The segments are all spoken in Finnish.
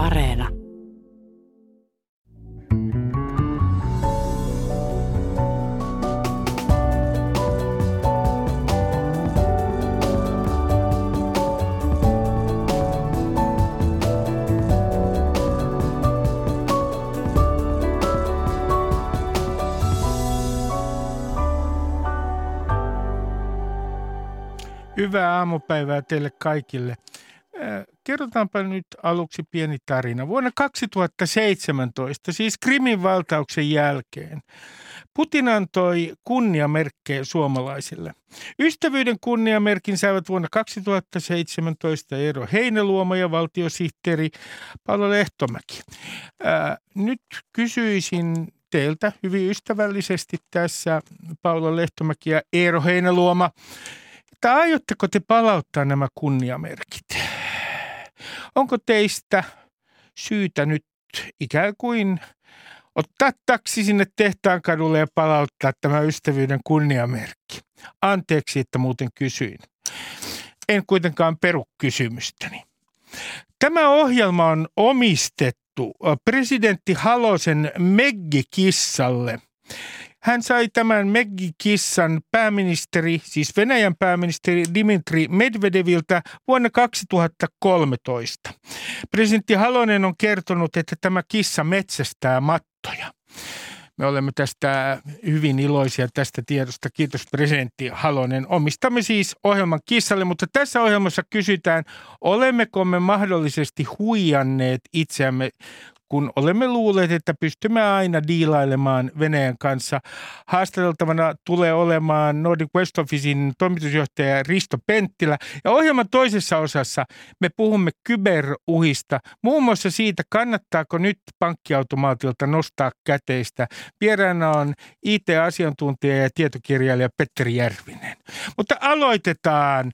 Areena. Hyvää aamupäivää teille kaikille. Kerrotaanpa nyt aluksi pieni tarina. Vuonna 2017, siis Krimin valtauksen jälkeen, Putin antoi kunniamerkkejä suomalaisille. Ystävyyden kunniamerkin saivat vuonna 2017 Eero Heineluoma ja valtiosihteeri Paolo Lehtomäki. Ää, nyt kysyisin teiltä hyvin ystävällisesti tässä Paolo Lehtomäki ja Eero Heineluoma, että aiotteko te palauttaa nämä kunniamerkit? Onko teistä syytä nyt ikään kuin ottaa taksi sinne tehtaan kadulle ja palauttaa tämä ystävyyden kunniamerkki? Anteeksi, että muuten kysyin. En kuitenkaan peru kysymystäni. Tämä ohjelma on omistettu presidentti Halosen Meggi-kissalle – hän sai tämän Meggi-kissan pääministeri, siis Venäjän pääministeri Dimitri Medvedeviltä vuonna 2013. Presidentti Halonen on kertonut, että tämä kissa metsästää mattoja. Me olemme tästä hyvin iloisia tästä tiedosta. Kiitos presidentti Halonen. Omistamme siis ohjelman kissalle, mutta tässä ohjelmassa kysytään, olemmeko me mahdollisesti huijanneet itseämme kun olemme luulleet, että pystymme aina diilailemaan Venäjän kanssa. Haastateltavana tulee olemaan Nordic West Officein toimitusjohtaja Risto Penttilä. Ja ohjelman toisessa osassa me puhumme kyberuhista, muun muassa siitä, kannattaako nyt pankkiautomaatilta nostaa käteistä. Vieraana on IT-asiantuntija ja tietokirjailija Petteri Järvinen. Mutta aloitetaan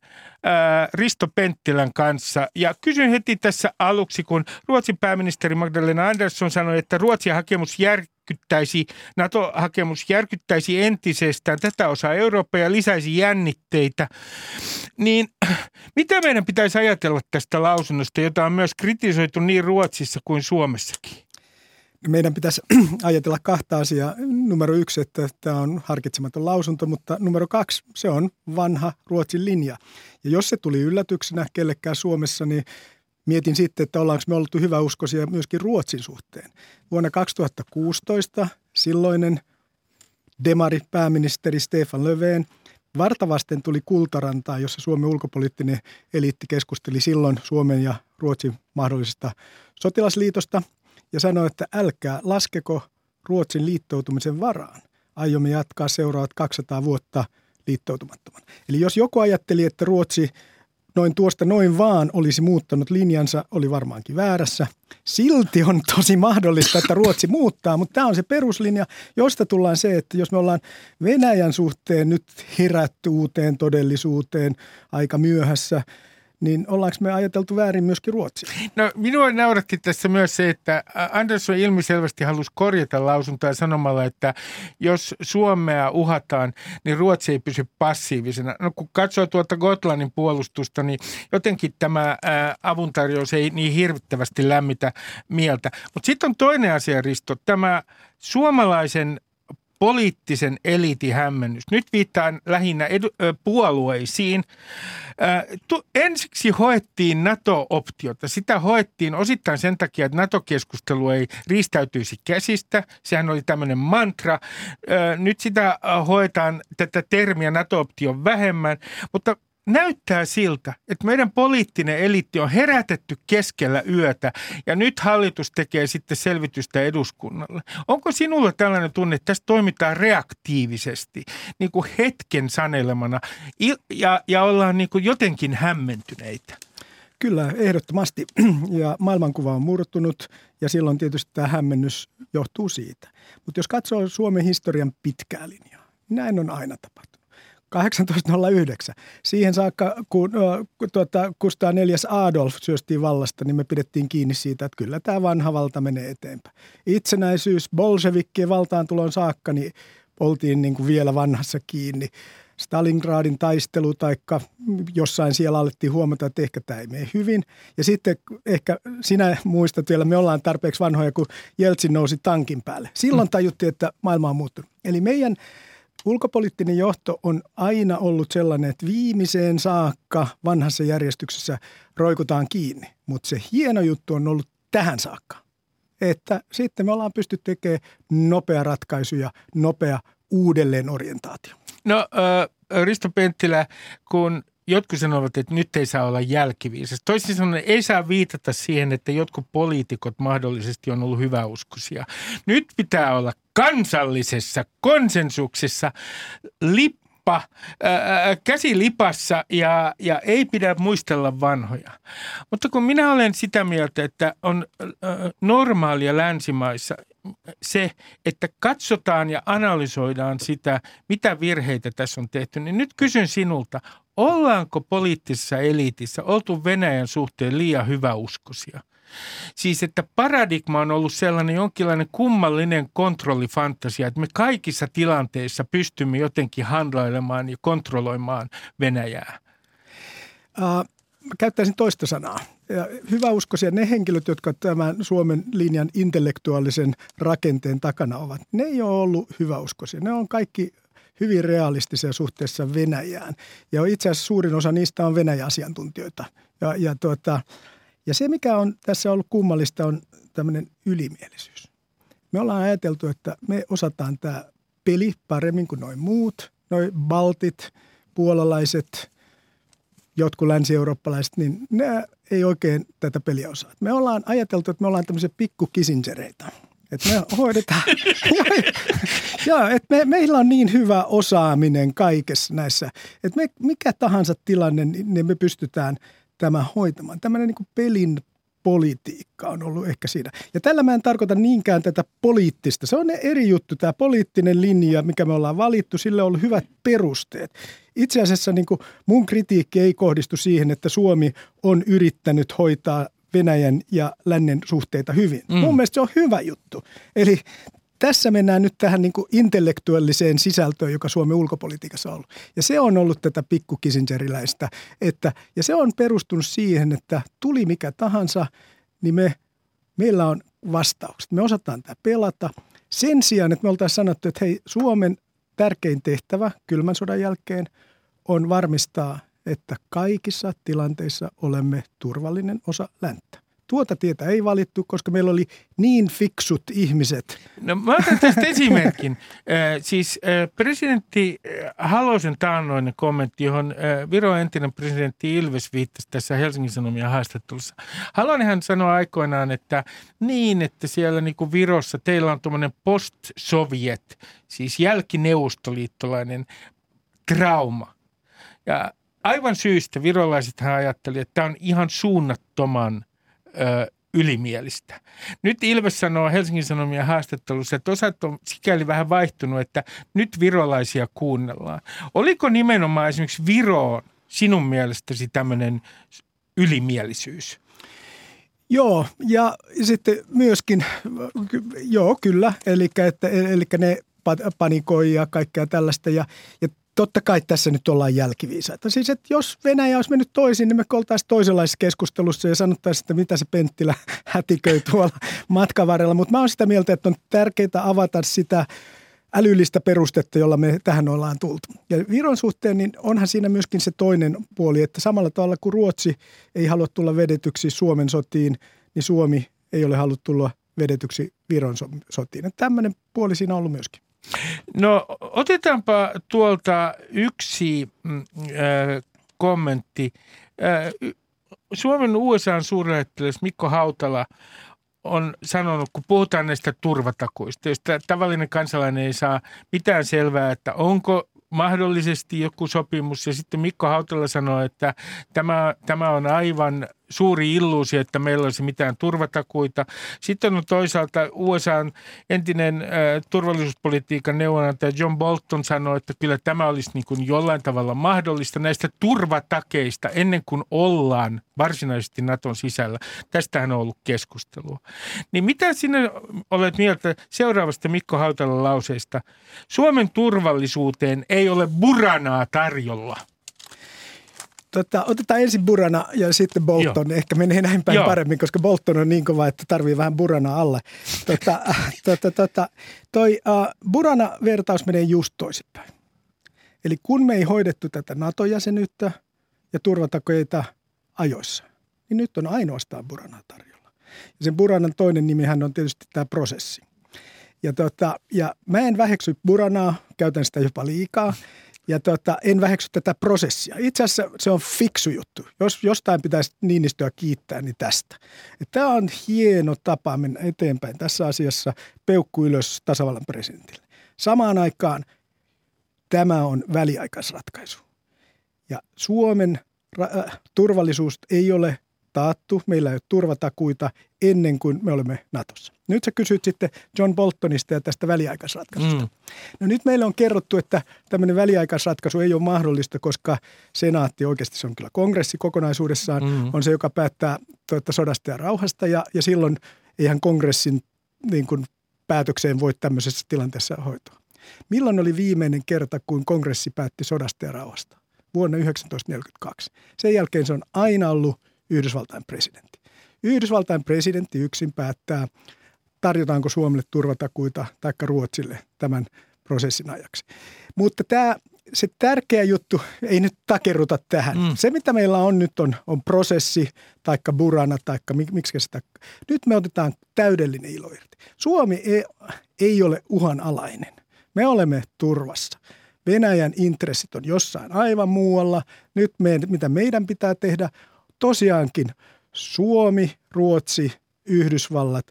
Risto Penttilän kanssa. Ja kysyn heti tässä aluksi, kun Ruotsin pääministeri Magdalena Andersson sanoi, että Ruotsin hakemus järkyttäisi, NATO-hakemus järkyttäisi entisestään tätä osaa Eurooppaa ja lisäisi jännitteitä. Niin mitä meidän pitäisi ajatella tästä lausunnosta, jota on myös kritisoitu niin Ruotsissa kuin Suomessakin? meidän pitäisi ajatella kahta asiaa. Numero yksi, että tämä on harkitsematon lausunto, mutta numero kaksi, se on vanha Ruotsin linja. Ja jos se tuli yllätyksenä kellekään Suomessa, niin mietin sitten, että ollaanko me oltu hyväuskoisia myöskin Ruotsin suhteen. Vuonna 2016 silloinen demari pääministeri Stefan Löfven vartavasten tuli Kultarantaa, jossa Suomen ulkopoliittinen eliitti keskusteli silloin Suomen ja Ruotsin mahdollisesta sotilasliitosta – ja sanoi, että älkää laskeko Ruotsin liittoutumisen varaan. Aiomme jatkaa seuraavat 200 vuotta liittoutumattoman. Eli jos joku ajatteli, että Ruotsi noin tuosta noin vaan olisi muuttanut linjansa, oli varmaankin väärässä. Silti on tosi mahdollista, että Ruotsi muuttaa, mutta tämä on se peruslinja, josta tullaan se, että jos me ollaan Venäjän suhteen nyt herätty uuteen todellisuuteen aika myöhässä – niin ollaanko me ajateltu väärin myöskin Ruotsia? No minua nauratti tässä myös se, että Andersson ilmiselvästi halusi korjata lausuntoa sanomalla, että jos Suomea uhataan, niin Ruotsi ei pysy passiivisena. No kun katsoo tuolta Gotlannin puolustusta, niin jotenkin tämä avuntarjous ei niin hirvittävästi lämmitä mieltä. Mutta sitten on toinen asia, Risto, tämä suomalaisen poliittisen eliitin hämmennys. Nyt viittaan lähinnä edu, puolueisiin. Tu, ensiksi hoettiin NATO-optiota. Sitä hoettiin osittain sen takia, että NATO-keskustelu ei riistäytyisi käsistä. Sehän oli tämmöinen mantra. Nyt sitä hoetaan tätä termiä NATO-option vähemmän, mutta näyttää siltä, että meidän poliittinen eliitti on herätetty keskellä yötä ja nyt hallitus tekee sitten selvitystä eduskunnalle. Onko sinulla tällainen tunne, että tässä toimitaan reaktiivisesti, niin kuin hetken sanelemana ja, ja ollaan niin kuin jotenkin hämmentyneitä? Kyllä, ehdottomasti. Ja maailmankuva on murtunut ja silloin tietysti tämä hämmennys johtuu siitä. Mutta jos katsoo Suomen historian pitkää linjaa, näin on aina tapahtunut. 1809. Siihen saakka, kun tuota, Kustaa neljäs Adolf syöstiin vallasta, niin me pidettiin kiinni siitä, että kyllä tämä vanha valta menee eteenpäin. Itsenäisyys, bolshevikkien valtaantulon saakka, niin oltiin niin kuin vielä vanhassa kiinni. Stalingradin taistelu tai jossain siellä alettiin huomata, että ehkä tämä ei mene hyvin. Ja sitten ehkä sinä muistat vielä, me ollaan tarpeeksi vanhoja, kun Jeltsin nousi tankin päälle. Silloin mm. tajuttiin, että maailma on muuttunut. Eli meidän ulkopoliittinen johto on aina ollut sellainen, että viimeiseen saakka vanhassa järjestyksessä roikutaan kiinni. Mutta se hieno juttu on ollut tähän saakka. Että sitten me ollaan pysty tekemään nopea ratkaisuja, nopea uudelleenorientaatio. No äh, Risto Penttilä, kun jotkut sanovat, että nyt ei saa olla jälkiviisas. Toisin sanoen ei saa viitata siihen, että jotkut poliitikot mahdollisesti on ollut hyväuskoisia. Nyt pitää olla kansallisessa konsensuksessa lippa, ää, käsi lipassa ja, ja ei pidä muistella vanhoja. Mutta kun minä olen sitä mieltä, että on ää, normaalia länsimaissa se, että katsotaan ja analysoidaan sitä, mitä virheitä tässä on tehty, niin nyt kysyn sinulta, ollaanko poliittisessa eliitissä oltu Venäjän suhteen liian hyväuskoisia? Siis, että paradigma on ollut sellainen jonkinlainen kummallinen kontrollifantasia, että me kaikissa tilanteissa pystymme jotenkin handlailemaan ja kontrolloimaan Venäjää. Uh, käyttäisin toista sanaa. Ja hyväuskoisia ne henkilöt, jotka tämän Suomen linjan intellektuaalisen rakenteen takana ovat, ne ei ole ollut hyväuskoisia. Ne on kaikki hyvin realistisia suhteessa Venäjään. Ja itse asiassa suurin osa niistä on Venäjä-asiantuntijoita. Ja, ja tuota, ja se, mikä on tässä ollut kummallista, on tämmöinen ylimielisyys. Me ollaan ajateltu, että me osataan tämä peli paremmin kuin noin muut. Noin baltit, puolalaiset, jotkut länsi-eurooppalaiset, niin ne ei oikein tätä peliä osaa. Me ollaan ajateltu, että me ollaan tämmöisiä pikku. Että me hoidetaan. Joo, että me, meillä on niin hyvä osaaminen kaikessa näissä. Että me, mikä tahansa tilanne, niin me pystytään – tämä hoitamaan. Tämmöinen niin pelin politiikka on ollut ehkä siinä. Ja tällä mä en tarkoita niinkään tätä poliittista. Se on eri juttu, tämä poliittinen linja, mikä me ollaan valittu, sille on ollut hyvät perusteet. Itse asiassa niin kuin mun kritiikki ei kohdistu siihen, että Suomi on yrittänyt hoitaa Venäjän ja lännen suhteita hyvin. Mm. Mun mielestä se on hyvä juttu. Eli tässä mennään nyt tähän niin kuin intellektuelliseen sisältöön, joka Suomen ulkopolitiikassa on ollut. Ja se on ollut tätä pikkukisingeriläistä. Että, ja se on perustunut siihen, että tuli mikä tahansa, niin me, meillä on vastaukset. Me osataan tämä pelata. Sen sijaan, että me oltaisiin sanottu, että hei, Suomen tärkein tehtävä kylmän sodan jälkeen on varmistaa, että kaikissa tilanteissa olemme turvallinen osa länttä. Tuota tietä ei valittu, koska meillä oli niin fiksut ihmiset. No mä otan tästä esimerkin. Siis presidentti Halosen taannoinen kommentti, johon Viro entinen presidentti Ilves viittasi tässä Helsingin Sanomien haastattelussa. hän sanoi aikoinaan, että niin, että siellä niin kuin Virossa teillä on tuommoinen post-sovjet, siis jälkineuvostoliittolainen trauma. Ja aivan syystä virolaisethan ajatteli, että tämä on ihan suunnattoman – ö, ylimielistä. Nyt Ilves sanoo Helsingin Sanomien haastattelussa, että osat on sikäli vähän vaihtunut, että nyt virolaisia kuunnellaan. Oliko nimenomaan esimerkiksi Viroon sinun mielestäsi tämmöinen ylimielisyys? Joo, ja sitten myöskin, joo kyllä, eli, että, eli ne panikoi ja kaikkea tällaista. Ja, ja totta kai tässä nyt ollaan jälkiviisaita. Siis, että jos Venäjä olisi mennyt toisin, niin me oltaisiin toisenlaisessa keskustelussa ja sanottaisiin, että mitä se Penttilä hätiköi tuolla matkavarrella. Mutta mä oon sitä mieltä, että on tärkeää avata sitä älyllistä perustetta, jolla me tähän ollaan tultu. Ja Viron suhteen, niin onhan siinä myöskin se toinen puoli, että samalla tavalla kuin Ruotsi ei halua tulla vedetyksi Suomen sotiin, niin Suomi ei ole halunnut tulla vedetyksi Viron sotiin. Että tämmöinen puoli siinä on ollut myöskin. No otetaanpa tuolta yksi äh, kommentti. Äh, Suomen USA suurlähettiläs Mikko Hautala on sanonut, kun puhutaan näistä turvatakuista, josta tavallinen kansalainen ei saa mitään selvää, että onko mahdollisesti joku sopimus. Ja sitten Mikko Hautala sanoi, että tämä, tämä on aivan suuri illuusio, että meillä olisi mitään turvatakuita. Sitten on toisaalta USAn entinen äh, turvallisuuspolitiikan neuvonantaja John Bolton sanoi, että kyllä tämä olisi niin kuin jollain tavalla mahdollista näistä turvatakeista ennen kuin ollaan varsinaisesti Naton sisällä. Tästähän on ollut keskustelua. Niin mitä sinä olet mieltä seuraavasta Mikko Hautalan lauseesta? Suomen turvallisuuteen ei ole buranaa tarjolla. Tota, otetaan ensin Burana ja sitten Bolton. Joo. Ehkä menee näin päin Joo. paremmin, koska Bolton on niin kova, että tarvii vähän Burana alle. Tota, tota, tota, toi uh, Burana-vertaus menee just toisinpäin. Eli kun me ei hoidettu tätä NATO-jäsenyyttä ja turvatakoita ajoissa, niin nyt on ainoastaan Burana tarjolla. Ja sen Buranan toinen nimihän on tietysti tämä prosessi. Ja, tota, ja mä en väheksy Buranaa, käytän sitä jopa liikaa – ja tota, en väheksy tätä prosessia. Itse asiassa se on fiksu juttu. Jos jostain pitäisi Niinistöä kiittää, niin tästä. Tämä on hieno tapa mennä eteenpäin tässä asiassa peukku ylös tasavallan presidentille. Samaan aikaan tämä on väliaikaisratkaisu. Ja Suomen äh, turvallisuus ei ole taattu, meillä ei ole turvatakuita ennen kuin me olemme Natossa. Nyt sä kysyt sitten John Boltonista ja tästä väliaikaisratkaisusta. Mm. No nyt meille on kerrottu, että tämmöinen väliaikaisratkaisu ei ole mahdollista, koska senaatti oikeasti se on kyllä kongressi kokonaisuudessaan, mm. on se, joka päättää tuota, sodasta ja rauhasta ja, ja silloin eihän kongressin niin kuin, päätökseen voi tämmöisessä tilanteessa hoitaa. Milloin oli viimeinen kerta, kun kongressi päätti sodasta ja rauhasta? Vuonna 1942. Sen jälkeen se on aina ollut Yhdysvaltain presidentti. Yhdysvaltain presidentti yksin päättää, tarjotaanko Suomelle turvatakuita tai Ruotsille tämän prosessin ajaksi. Mutta tämä, se tärkeä juttu ei nyt takerruta tähän. Mm. Se, mitä meillä on nyt, on, on prosessi, taikka burana, taikka miksi sitä. Nyt me otetaan täydellinen ilo irti. Suomi ei, ei ole uhanalainen. Me olemme turvassa. Venäjän intressit on jossain aivan muualla. Nyt me, mitä meidän pitää tehdä, tosiaankin Suomi, Ruotsi, Yhdysvallat,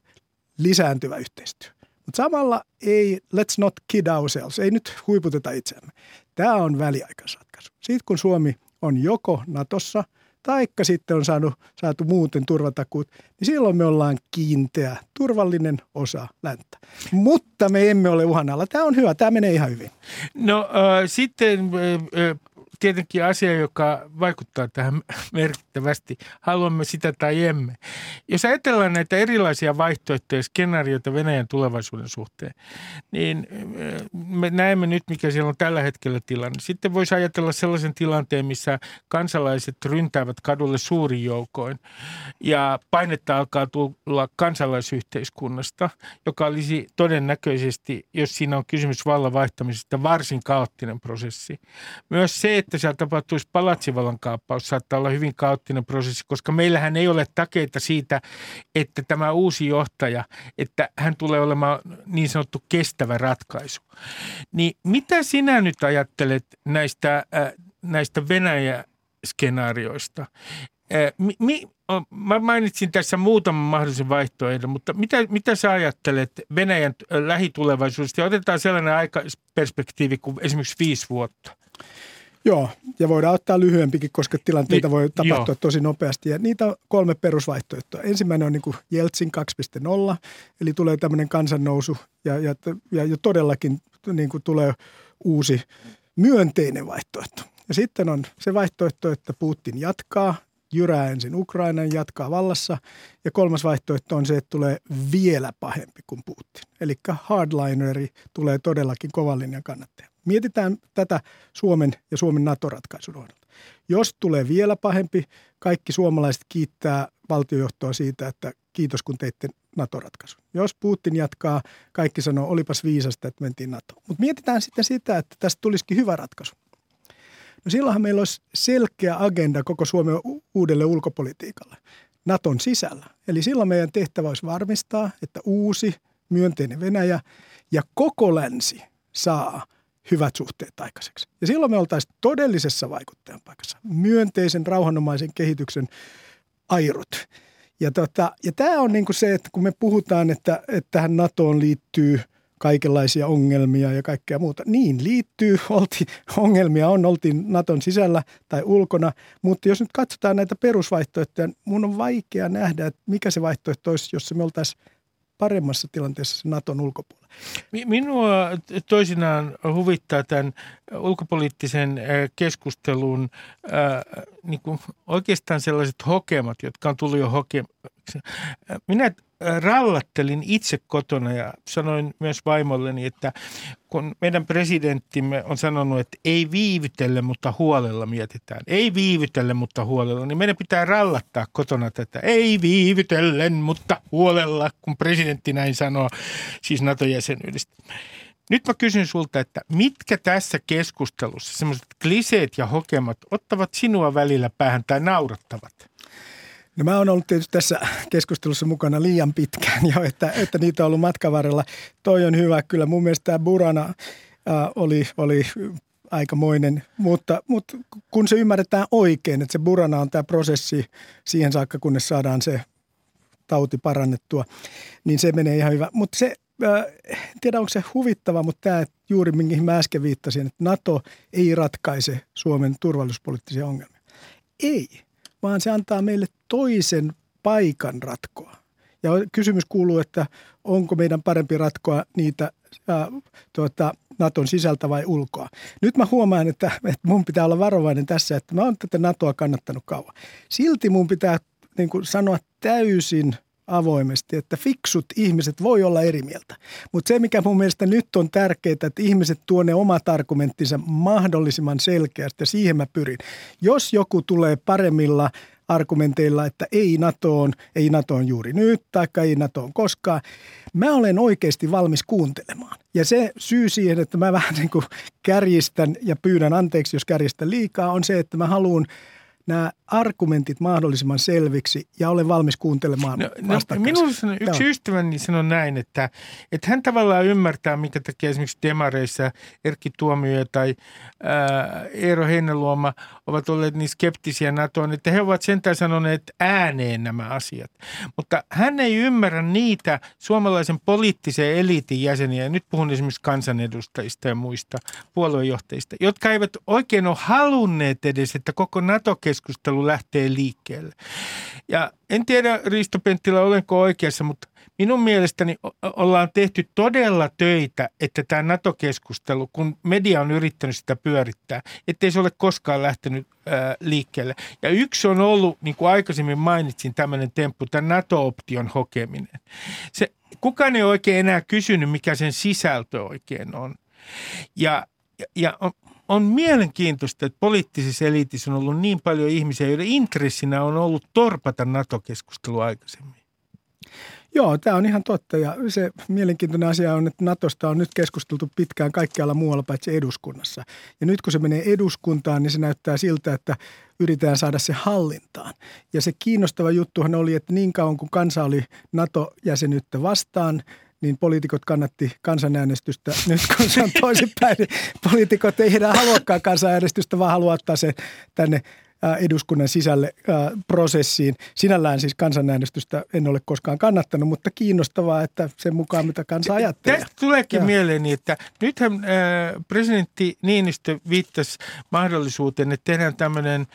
lisääntyvä yhteistyö. Mutta samalla ei, let's not kid ourselves, ei nyt huiputeta itseämme. Tämä on väliaikaisratkaisu. Siitä kun Suomi on joko Natossa – taikka sitten on saanut, saatu muuten turvatakuut, niin silloin me ollaan kiinteä, turvallinen osa länttä. Mutta me emme ole uhan alla. Tämä on hyvä, tämä menee ihan hyvin. No äh, sitten äh, tietenkin asia, joka vaikuttaa tähän merkittävästi. Haluamme sitä tai emme. Jos ajatellaan näitä erilaisia vaihtoehtoja, skenaarioita Venäjän tulevaisuuden suhteen, niin eh, me näemme nyt, mikä siellä on tällä hetkellä tilanne. Sitten voisi ajatella sellaisen tilanteen, missä kansalaiset ryntäävät kadulle suurin joukoin ja painetta alkaa tulla kansalaisyhteiskunnasta, joka olisi todennäköisesti, jos siinä on kysymys vallan vaihtamisesta, varsin kaoottinen prosessi. Myös se, että siellä tapahtuisi palatsivallan kaappaus, saattaa olla hyvin kaoottinen prosessi, koska meillähän ei ole takeita siitä, että tämä uusi johtaja, että hän tulee olemaan niin sanottu kestävä ratkaisu. Niin mitä sinä nyt ajattelet näistä, äh, näistä Venäjä-skenaarioista? Äh, mi, mi, Mä mainitsin tässä muutaman mahdollisen vaihtoehdon, mutta mitä, mitä sä ajattelet Venäjän äh, lähitulevaisuudesta? Otetaan sellainen aikaperspektiivi kuin esimerkiksi viisi vuotta. Joo, ja voidaan ottaa lyhyempikin, koska tilanteita niin, voi tapahtua joo. tosi nopeasti. Ja niitä on kolme perusvaihtoehtoa. Ensimmäinen on niin kuin Jeltsin 2.0, eli tulee tämmöinen kansannousu ja, ja, ja, ja todellakin niin kuin tulee uusi myönteinen vaihtoehto. Ja sitten on se vaihtoehto, että Putin jatkaa, jyrää ensin Ukrainan, jatkaa vallassa. Ja kolmas vaihtoehto on se, että tulee vielä pahempi kuin Putin. Eli hardlineri tulee todellakin kovan linjan kannattaja. Mietitään tätä Suomen ja Suomen NATO-ratkaisun ohdalta. Jos tulee vielä pahempi, kaikki suomalaiset kiittää valtiojohtoa siitä, että kiitos kun teitte NATO-ratkaisun. Jos Putin jatkaa, kaikki sanoo, olipas viisasta, että mentiin NATO. Mutta mietitään sitten sitä, että tästä tulisikin hyvä ratkaisu. No silloinhan meillä olisi selkeä agenda koko Suomen uudelle ulkopolitiikalle Naton sisällä. Eli silloin meidän tehtävä olisi varmistaa, että uusi myönteinen Venäjä ja koko länsi saa – hyvät suhteet aikaiseksi. Ja silloin me oltaisiin todellisessa vaikuttajan paikassa, myönteisen rauhanomaisen kehityksen airut. Ja, tota, ja tämä on niin kuin se, että kun me puhutaan, että, että tähän NATOon liittyy kaikenlaisia ongelmia ja kaikkea muuta. Niin liittyy, olti, ongelmia on, oltiin Naton sisällä tai ulkona, mutta jos nyt katsotaan näitä perusvaihtoehtoja, mun on vaikea nähdä, että mikä se vaihtoehto olisi, jos me oltaisiin paremmassa tilanteessa se Naton ulkopuolella. Minua toisinaan huvittaa tämän ulkopoliittisen keskustelun äh, niin kuin oikeastaan sellaiset hokemat, jotka on tullut jo hokemaksi. Minä rallattelin itse kotona ja sanoin myös vaimolleni, että kun meidän presidenttimme on sanonut, että ei viivytelle, mutta huolella mietitään. Ei viivytelle, mutta huolella, niin meidän pitää rallattaa kotona tätä. Ei viivytellen, mutta huolella, kun presidentti näin sanoo, siis NATO-jäsenyydestä. Nyt mä kysyn sulta, että mitkä tässä keskustelussa, semmoiset kliseet ja hokemat, ottavat sinua välillä päähän tai naurattavat? No mä oon ollut tietysti tässä keskustelussa mukana liian pitkään jo, että, että niitä on ollut matkan varrella. Toi on hyvä. Kyllä mun mielestä tämä Burana äh, oli, oli aikamoinen, mutta, mutta kun se ymmärretään oikein, että se Burana on tämä prosessi siihen saakka, kunnes saadaan se tauti parannettua, niin se menee ihan hyvä. Mutta se, äh, en tiedä onko se huvittava, mutta tämä juuri mihin mä äsken viittasin, että NATO ei ratkaise Suomen turvallisuuspoliittisia ongelmia. Ei vaan se antaa meille toisen paikan ratkoa. Ja kysymys kuuluu, että onko meidän parempi ratkoa niitä ää, tuota, Naton sisältä vai ulkoa. Nyt mä huomaan, että, että mun pitää olla varovainen tässä, että mä oon tätä Natoa kannattanut kauan. Silti mun pitää niin kuin sanoa täysin avoimesti, että fiksut ihmiset voi olla eri mieltä. Mutta se, mikä mun mielestä nyt on tärkeää, että ihmiset tuo ne omat argumenttinsa mahdollisimman selkeästi ja siihen mä pyrin. Jos joku tulee paremmilla argumenteilla, että ei NATOon, ei NATOon juuri nyt, tai ei NATOon koskaan. Mä olen oikeasti valmis kuuntelemaan. Ja se syy siihen, että mä vähän niin kuin kärjistän ja pyydän anteeksi, jos kärjistän liikaa, on se, että mä haluan nämä argumentit mahdollisimman selviksi ja olen valmis kuuntelemaan no, no, Minulla on yksi Joo. ystäväni sanoi näin, että, että hän tavallaan ymmärtää, mikä takia esimerkiksi demareissa Erkki Tuomio tai ää, Eero Heinäluoma ovat olleet niin skeptisiä NATOon, että he ovat sentään sanoneet ääneen nämä asiat. Mutta hän ei ymmärrä niitä suomalaisen poliittisen eliitin jäseniä, ja nyt puhun esimerkiksi kansanedustajista ja muista puoluejohtajista, jotka eivät oikein ole halunneet edes, että koko nato keskustelu lähtee liikkeelle. Ja en tiedä Risto Penttilä, olenko oikeassa, mutta minun mielestäni ollaan tehty todella töitä, että tämä NATO-keskustelu, kun media on yrittänyt sitä pyörittää, ettei se ole koskaan lähtenyt ää, liikkeelle. Ja yksi on ollut, niin kuin aikaisemmin mainitsin, tämmöinen temppu, tämä NATO-option hokeminen. Se, kukaan ei oikein enää kysynyt, mikä sen sisältö oikein on. Ja, ja on, on mielenkiintoista, että poliittisessa eliitissä on ollut niin paljon ihmisiä, joiden intressinä on ollut torpata NATO-keskustelua aikaisemmin. Joo, tämä on ihan totta ja se mielenkiintoinen asia on, että Natosta on nyt keskusteltu pitkään kaikkialla muualla paitsi eduskunnassa. Ja nyt kun se menee eduskuntaan, niin se näyttää siltä, että yritetään saada se hallintaan. Ja se kiinnostava juttuhan oli, että niin kauan kuin kansa oli NATO-jäsenyyttä vastaan – niin poliitikot kannatti kansanäänestystä. Nyt kun se on toisinpäin, niin poliitikot ei enää haluakaan kansanäänestystä, vaan haluaa ottaa se tänne eduskunnan sisälle prosessiin. Sinällään siis kansanäänestystä en ole koskaan kannattanut, mutta kiinnostavaa, että sen mukaan mitä kansa ajattelee. Tästä tuleekin ja. mieleeni, että nythän presidentti Niinistö viittasi mahdollisuuteen, että tehdään tämmöinen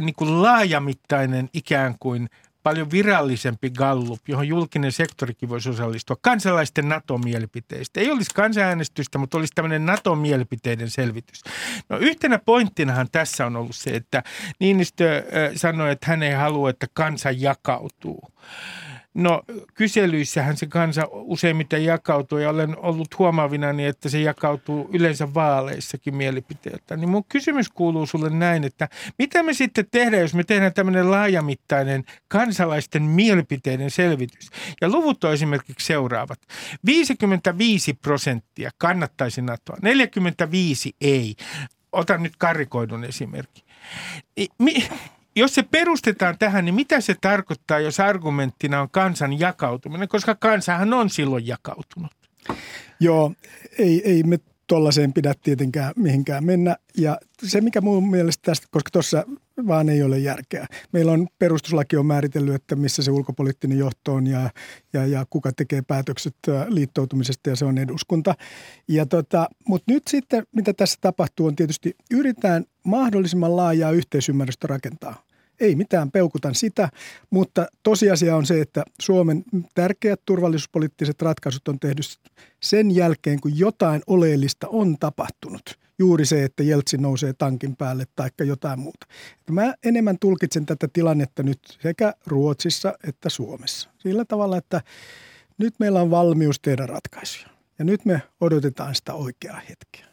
niin kuin laajamittainen ikään kuin – paljon virallisempi gallup, johon julkinen sektorikin voisi osallistua, kansalaisten NATO-mielipiteistä. Ei olisi kansanäänestystä, mutta olisi tämmöinen NATO-mielipiteiden selvitys. No yhtenä pointtinahan tässä on ollut se, että Niinistö sanoi, että hän ei halua, että kansa jakautuu. No kyselyissähän se kansa useimmiten jakautuu ja olen ollut huomaavina niin, että se jakautuu yleensä vaaleissakin mielipiteeltä. Niin mun kysymys kuuluu sulle näin, että mitä me sitten tehdään, jos me tehdään tämmöinen laajamittainen kansalaisten mielipiteiden selvitys. Ja luvut on esimerkiksi seuraavat. 55 prosenttia kannattaisi NATOa, 45 ei. Otan nyt karikoidun esimerkki. Mi- jos se perustetaan tähän, niin mitä se tarkoittaa, jos argumenttina on kansan jakautuminen, koska kansahan on silloin jakautunut? Joo, ei, ei me tuollaiseen pidä tietenkään mihinkään mennä. Ja se, mikä mun mielestä tästä, koska tuossa vaan ei ole järkeä. Meillä on perustuslaki on määritellyt, että missä se ulkopoliittinen johto on ja, ja, ja kuka tekee päätökset liittoutumisesta ja se on eduskunta. Ja tota, Mutta nyt sitten, mitä tässä tapahtuu, on tietysti yritetään mahdollisimman laajaa yhteisymmärrystä rakentaa ei mitään, peukutan sitä, mutta tosiasia on se, että Suomen tärkeät turvallisuuspoliittiset ratkaisut on tehty sen jälkeen, kun jotain oleellista on tapahtunut. Juuri se, että Jeltsin nousee tankin päälle tai jotain muuta. Mä enemmän tulkitsen tätä tilannetta nyt sekä Ruotsissa että Suomessa. Sillä tavalla, että nyt meillä on valmius tehdä ratkaisuja. Ja nyt me odotetaan sitä oikeaa hetkeä.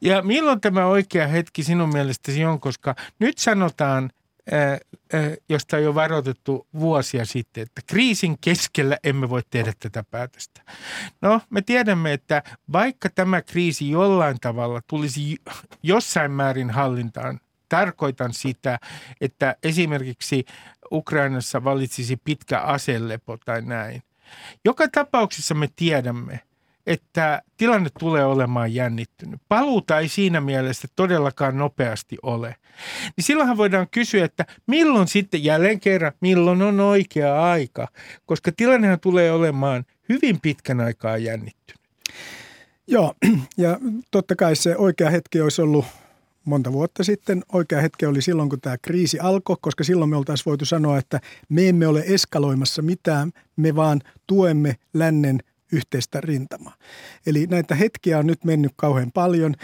Ja milloin tämä oikea hetki sinun mielestäsi on, koska nyt sanotaan josta on jo varoitettu vuosia sitten, että kriisin keskellä emme voi tehdä tätä päätöstä. No, me tiedämme, että vaikka tämä kriisi jollain tavalla tulisi jossain määrin hallintaan, tarkoitan sitä, että esimerkiksi Ukrainassa valitsisi pitkä aselepo tai näin. Joka tapauksessa me tiedämme, että tilanne tulee olemaan jännittynyt. Paluuta ei siinä mielessä todellakaan nopeasti ole. Niin silloinhan voidaan kysyä, että milloin sitten jälleen kerran, milloin on oikea aika, koska tilannehan tulee olemaan hyvin pitkän aikaa jännittynyt. Joo, ja totta kai se oikea hetki olisi ollut monta vuotta sitten. Oikea hetki oli silloin, kun tämä kriisi alkoi, koska silloin me oltaisiin voitu sanoa, että me emme ole eskaloimassa mitään, me vaan tuemme lännen yhteistä rintamaa. Eli näitä hetkiä on nyt mennyt kauhean paljon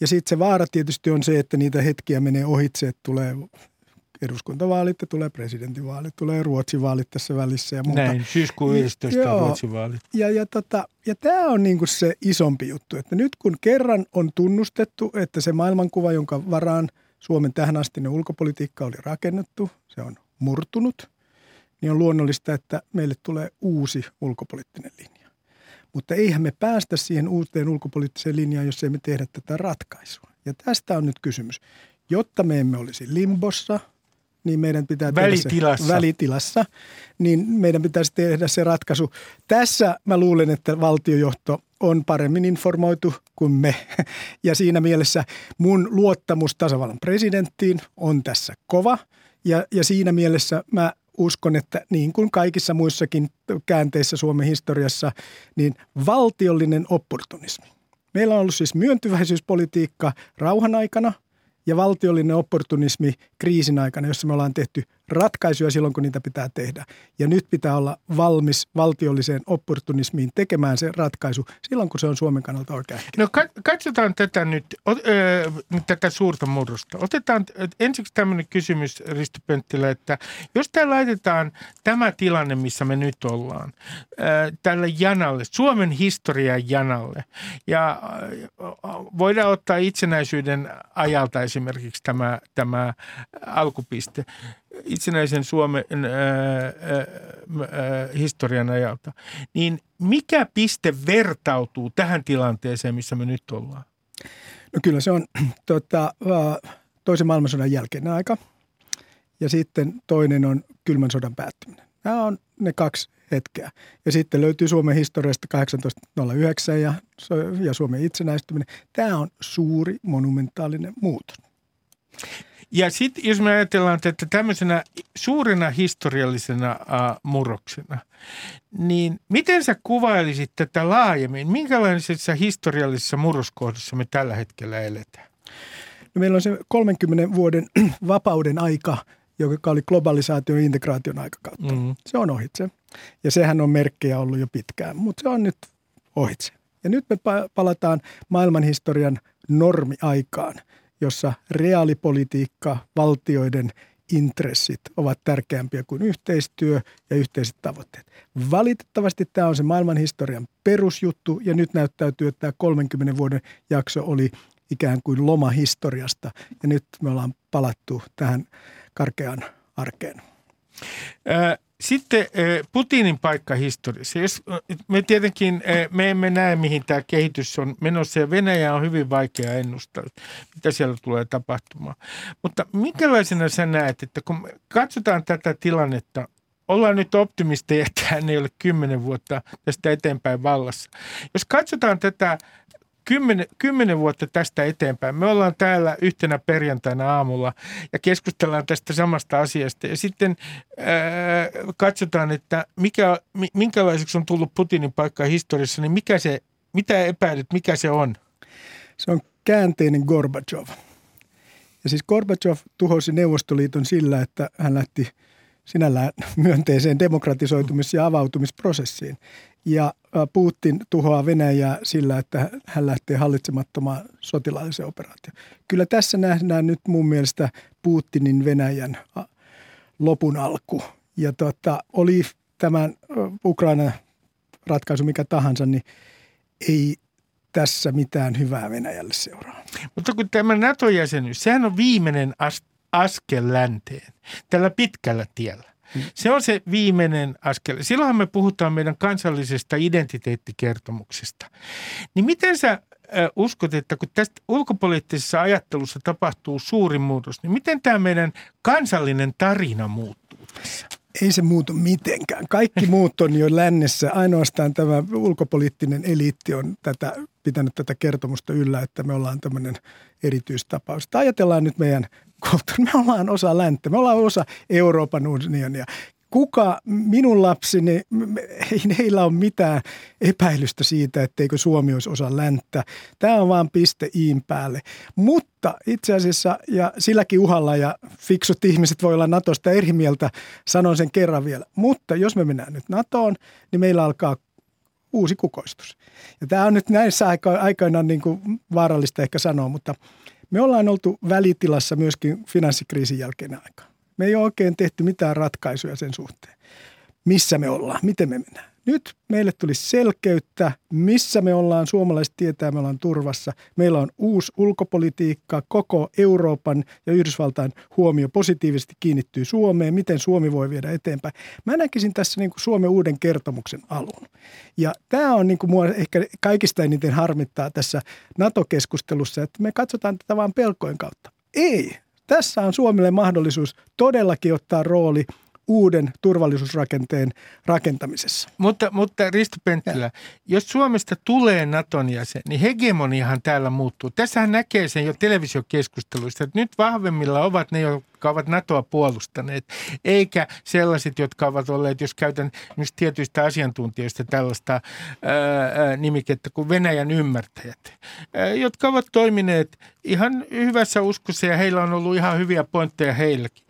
ja sitten se vaara tietysti on se, että niitä hetkiä menee ohitse, että tulee eduskuntavaalit ja tulee presidentinvaalit, tulee Ruotsin vaalit tässä välissä ja muuta. Näin, syyskuun 11 Joo, Ruotsin vaalit. Ja, ja, tota, ja tämä on niinku se isompi juttu, että nyt kun kerran on tunnustettu, että se maailmankuva, jonka varaan Suomen tähän asti ulkopolitiikka oli rakennettu, se on murtunut, niin on luonnollista, että meille tulee uusi ulkopoliittinen linja. Mutta eihän me päästä siihen uuteen ulkopoliittiseen linjaan, jos emme tehdä tätä ratkaisua. Ja tästä on nyt kysymys. Jotta me emme olisi limbossa, niin meidän pitää välitilassa. Se, välitilassa, niin meidän pitäisi tehdä se ratkaisu. Tässä mä luulen, että valtiojohto on paremmin informoitu kuin me. Ja siinä mielessä mun luottamus tasavallan presidenttiin on tässä kova. Ja, ja siinä mielessä mä uskon, että niin kuin kaikissa muissakin käänteissä Suomen historiassa, niin valtiollinen opportunismi. Meillä on ollut siis myöntyväisyyspolitiikka rauhan aikana – ja valtiollinen opportunismi kriisin aikana, jossa me ollaan tehty ratkaisuja silloin, kun niitä pitää tehdä. Ja nyt pitää olla valmis valtiolliseen opportunismiin tekemään se ratkaisu silloin, kun se on Suomen kannalta oikea. No katsotaan tätä nyt, tätä suurta murrosta. Otetaan ensiksi tämmöinen kysymys Risto Pönttilä, että jos tämä laitetaan tämä tilanne, missä me nyt ollaan, tälle janalle, Suomen historian janalle, ja voidaan ottaa itsenäisyyden ajalta esimerkiksi tämä, tämä alkupiste itsenäisen Suomen ää, ää, historian ajalta, niin mikä piste vertautuu tähän tilanteeseen, missä me nyt ollaan? No kyllä se on tota, toisen maailmansodan jälkeinen aika ja sitten toinen on kylmän sodan päättyminen. Nämä on ne kaksi hetkeä. Ja sitten löytyy Suomen historiasta 1809 ja, ja Suomen itsenäistyminen. Tämä on suuri monumentaalinen muutos. Ja sitten jos me ajatellaan että tämmöisenä suurena historiallisena uh, murroksena, niin miten sä kuvailisit tätä laajemmin? Minkälaisessa historiallisessa murroskohdassa me tällä hetkellä eletään? No meillä on se 30 vuoden vapauden aika, joka oli globalisaation ja integraation aikakautta. Mm-hmm. Se on ohitse. Ja sehän on merkkejä ollut jo pitkään, mutta se on nyt ohitse. Ja nyt me palataan maailmanhistorian normiaikaan – jossa reaalipolitiikka, valtioiden intressit ovat tärkeämpiä kuin yhteistyö ja yhteiset tavoitteet. Valitettavasti tämä on se maailman historian perusjuttu ja nyt näyttäytyy, että tämä 30 vuoden jakso oli ikään kuin loma historiasta ja nyt me ollaan palattu tähän karkeaan arkeen. Sitten eh, Putinin paikka historiassa. Jos, eh, me tietenkin eh, me emme näe, mihin tämä kehitys on menossa ja Venäjä on hyvin vaikea ennustaa, mitä siellä tulee tapahtumaan. Mutta minkälaisena sä näet, että kun katsotaan tätä tilannetta, ollaan nyt optimisteja, että hän ei ole kymmenen vuotta tästä eteenpäin vallassa. Jos katsotaan tätä kymmenen, kymmenen vuotta tästä eteenpäin. Me ollaan täällä yhtenä perjantaina aamulla ja keskustellaan tästä samasta asiasta. Ja sitten ää, katsotaan, että mikä, minkälaiseksi on tullut Putinin paikka historiassa, niin mikä se, mitä epäilyt, mikä se on? Se on käänteinen Gorbachev. Ja siis Gorbachev tuhosi Neuvostoliiton sillä, että hän lähti sinällään myönteiseen demokratisoitumis- ja avautumisprosessiin. Ja Putin tuhoaa Venäjää sillä, että hän lähtee hallitsemattomaan sotilaalliseen operaatioon. Kyllä tässä nähdään nyt mun mielestä Putinin Venäjän lopun alku. Ja tota, oli tämän Ukrainan ratkaisu mikä tahansa, niin ei tässä mitään hyvää Venäjälle seuraa. Mutta kun tämä NATO-jäsenyys, sehän on viimeinen as- askel länteen tällä pitkällä tiellä. Se on se viimeinen askel. Silloinhan me puhutaan meidän kansallisesta identiteettikertomuksesta. Niin miten sä uskot, että kun tästä ulkopoliittisessa ajattelussa tapahtuu suuri muutos, niin miten tämä meidän kansallinen tarina muuttuu tässä? Ei se muutu mitenkään. Kaikki muut on jo lännessä. Ainoastaan tämä ulkopoliittinen eliitti on tätä, pitänyt tätä kertomusta yllä, että me ollaan tämmöinen erityistapaus. Ajatellaan nyt meidän kulttuuri. Me ollaan osa länttä, me ollaan osa Euroopan unionia kuka, minun lapsini, ei heillä ole mitään epäilystä siitä, etteikö Suomi olisi osa länttä. Tämä on vaan piste iin päälle. Mutta itse asiassa, ja silläkin uhalla, ja fiksut ihmiset voi olla Natosta eri mieltä, sanon sen kerran vielä. Mutta jos me mennään nyt Natoon, niin meillä alkaa uusi kukoistus. Ja tämä on nyt näissä aikoina niin kuin vaarallista ehkä sanoa, mutta me ollaan oltu välitilassa myöskin finanssikriisin jälkeen aikaa. Me ei ole oikein tehty mitään ratkaisuja sen suhteen. Missä me ollaan, miten me mennään. Nyt meille tuli selkeyttä, missä me ollaan. Suomalaiset tietää, me ollaan turvassa. Meillä on uusi ulkopolitiikka, koko Euroopan ja Yhdysvaltain huomio positiivisesti kiinnittyy Suomeen, miten Suomi voi viedä eteenpäin. Mä näkisin tässä niin kuin Suomen uuden kertomuksen alun. Ja tämä on niin kuin mua ehkä kaikista eniten harmittaa tässä NATO-keskustelussa, että me katsotaan tätä vain pelkojen kautta. Ei, tässä on Suomelle mahdollisuus todellakin ottaa rooli uuden turvallisuusrakenteen rakentamisessa. Mutta, mutta Risto Penttilä, jos Suomesta tulee Naton jäsen, niin hegemoniahan täällä muuttuu. Tässähän näkee sen jo televisiokeskusteluista, että nyt vahvemmilla ovat ne, jotka ovat NATOa puolustaneet, eikä sellaiset, jotka ovat olleet, jos käytän myös tietyistä asiantuntijoista tällaista ää, nimikettä kuin Venäjän ymmärtäjät, ää, jotka ovat toimineet ihan hyvässä uskossa ja heillä on ollut ihan hyviä pointteja heilläkin.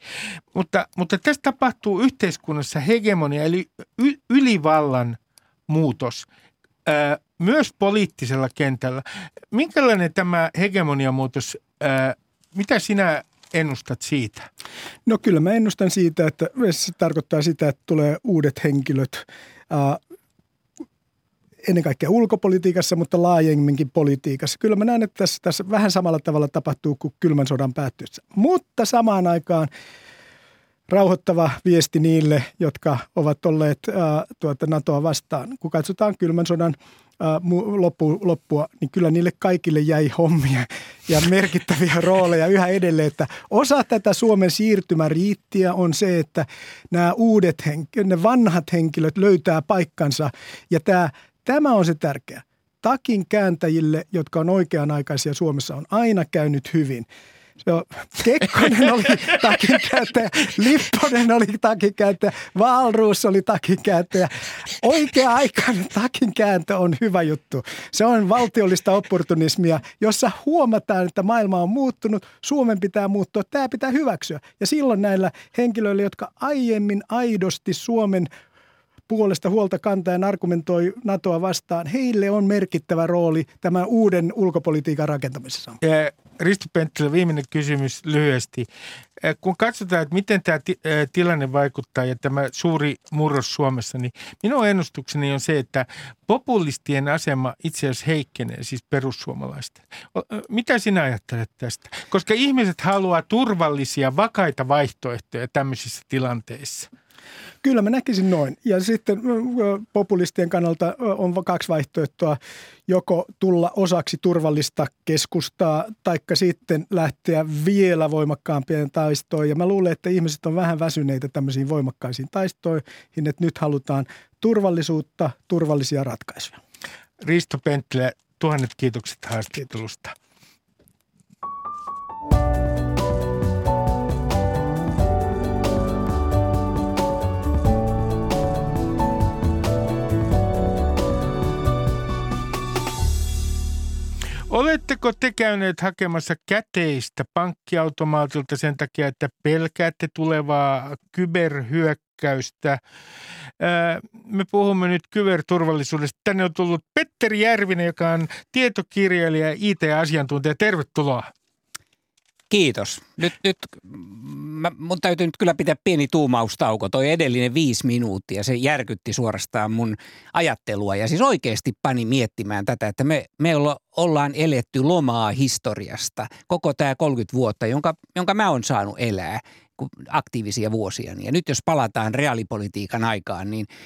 Mutta, mutta tässä tapahtuu yhteiskunnassa hegemonia eli y- ylivallan muutos ää, myös poliittisella kentällä. Minkälainen tämä hegemoniamuutos, ää, mitä sinä ennustat siitä? No kyllä mä ennustan siitä, että se tarkoittaa sitä, että tulee uudet henkilöt ennen kaikkea ulkopolitiikassa, mutta laajemminkin politiikassa. Kyllä mä näen, että tässä, tässä vähän samalla tavalla tapahtuu kuin kylmän sodan päättyessä. Mutta samaan aikaan rauhoittava viesti niille, jotka ovat olleet ää, tuota NATOa vastaan. Kun katsotaan kylmän sodan loppu, loppua, niin kyllä niille kaikille jäi hommia ja merkittäviä rooleja yhä edelleen. Että osa tätä Suomen siirtymäriittiä on se, että nämä uudet henkilöt, ne vanhat henkilöt löytää paikkansa ja tämä, tämä on se tärkeä. Takin kääntäjille, jotka on oikeanaikaisia Suomessa, on aina käynyt hyvin. Joo, Kekkonen oli takinkäyttäjä, Lipponen oli takinkäyttäjä, Valruus oli takinkäyttäjä. Oikea-aikainen takinkääntö on hyvä juttu. Se on valtiollista opportunismia, jossa huomataan, että maailma on muuttunut, Suomen pitää muuttua, tämä pitää hyväksyä. Ja silloin näillä henkilöillä, jotka aiemmin aidosti Suomen puolesta huolta kantaen argumentoi NATOa vastaan, heille on merkittävä rooli tämän uuden ulkopolitiikan rakentamisessa. Risto Penttilä, viimeinen kysymys lyhyesti. Kun katsotaan, että miten tämä tilanne vaikuttaa ja tämä suuri murros Suomessa, niin minun ennustukseni on se, että populistien asema itse asiassa heikkenee, siis perussuomalaisten. Mitä sinä ajattelet tästä? Koska ihmiset haluaa turvallisia, vakaita vaihtoehtoja tämmöisissä tilanteissa – Kyllä mä näkisin noin. Ja sitten populistien kannalta on kaksi vaihtoehtoa. Joko tulla osaksi turvallista keskustaa, taikka sitten lähteä vielä voimakkaampien taistoihin. Ja mä luulen, että ihmiset on vähän väsyneitä tämmöisiin voimakkaisiin taistoihin, että nyt halutaan turvallisuutta, turvallisia ratkaisuja. Risto Penttilä, tuhannet kiitokset haastattelusta. Oletteko te käyneet hakemassa käteistä pankkiautomaatilta sen takia, että pelkäätte tulevaa kyberhyökkäystä? Me puhumme nyt kyberturvallisuudesta. Tänne on tullut Petteri Järvinen, joka on tietokirjailija ja IT-asiantuntija. Tervetuloa. Kiitos. Nyt, nyt mä, mun täytyy nyt kyllä pitää pieni tuumaustauko. Toi edellinen viisi minuuttia, se järkytti suorastaan mun ajattelua ja siis oikeasti pani miettimään tätä, että me, me olla, ollaan eletty lomaa historiasta koko tämä 30 vuotta, jonka, jonka mä oon saanut elää aktiivisia vuosia. Ja nyt jos palataan reaalipolitiikan aikaan, niin –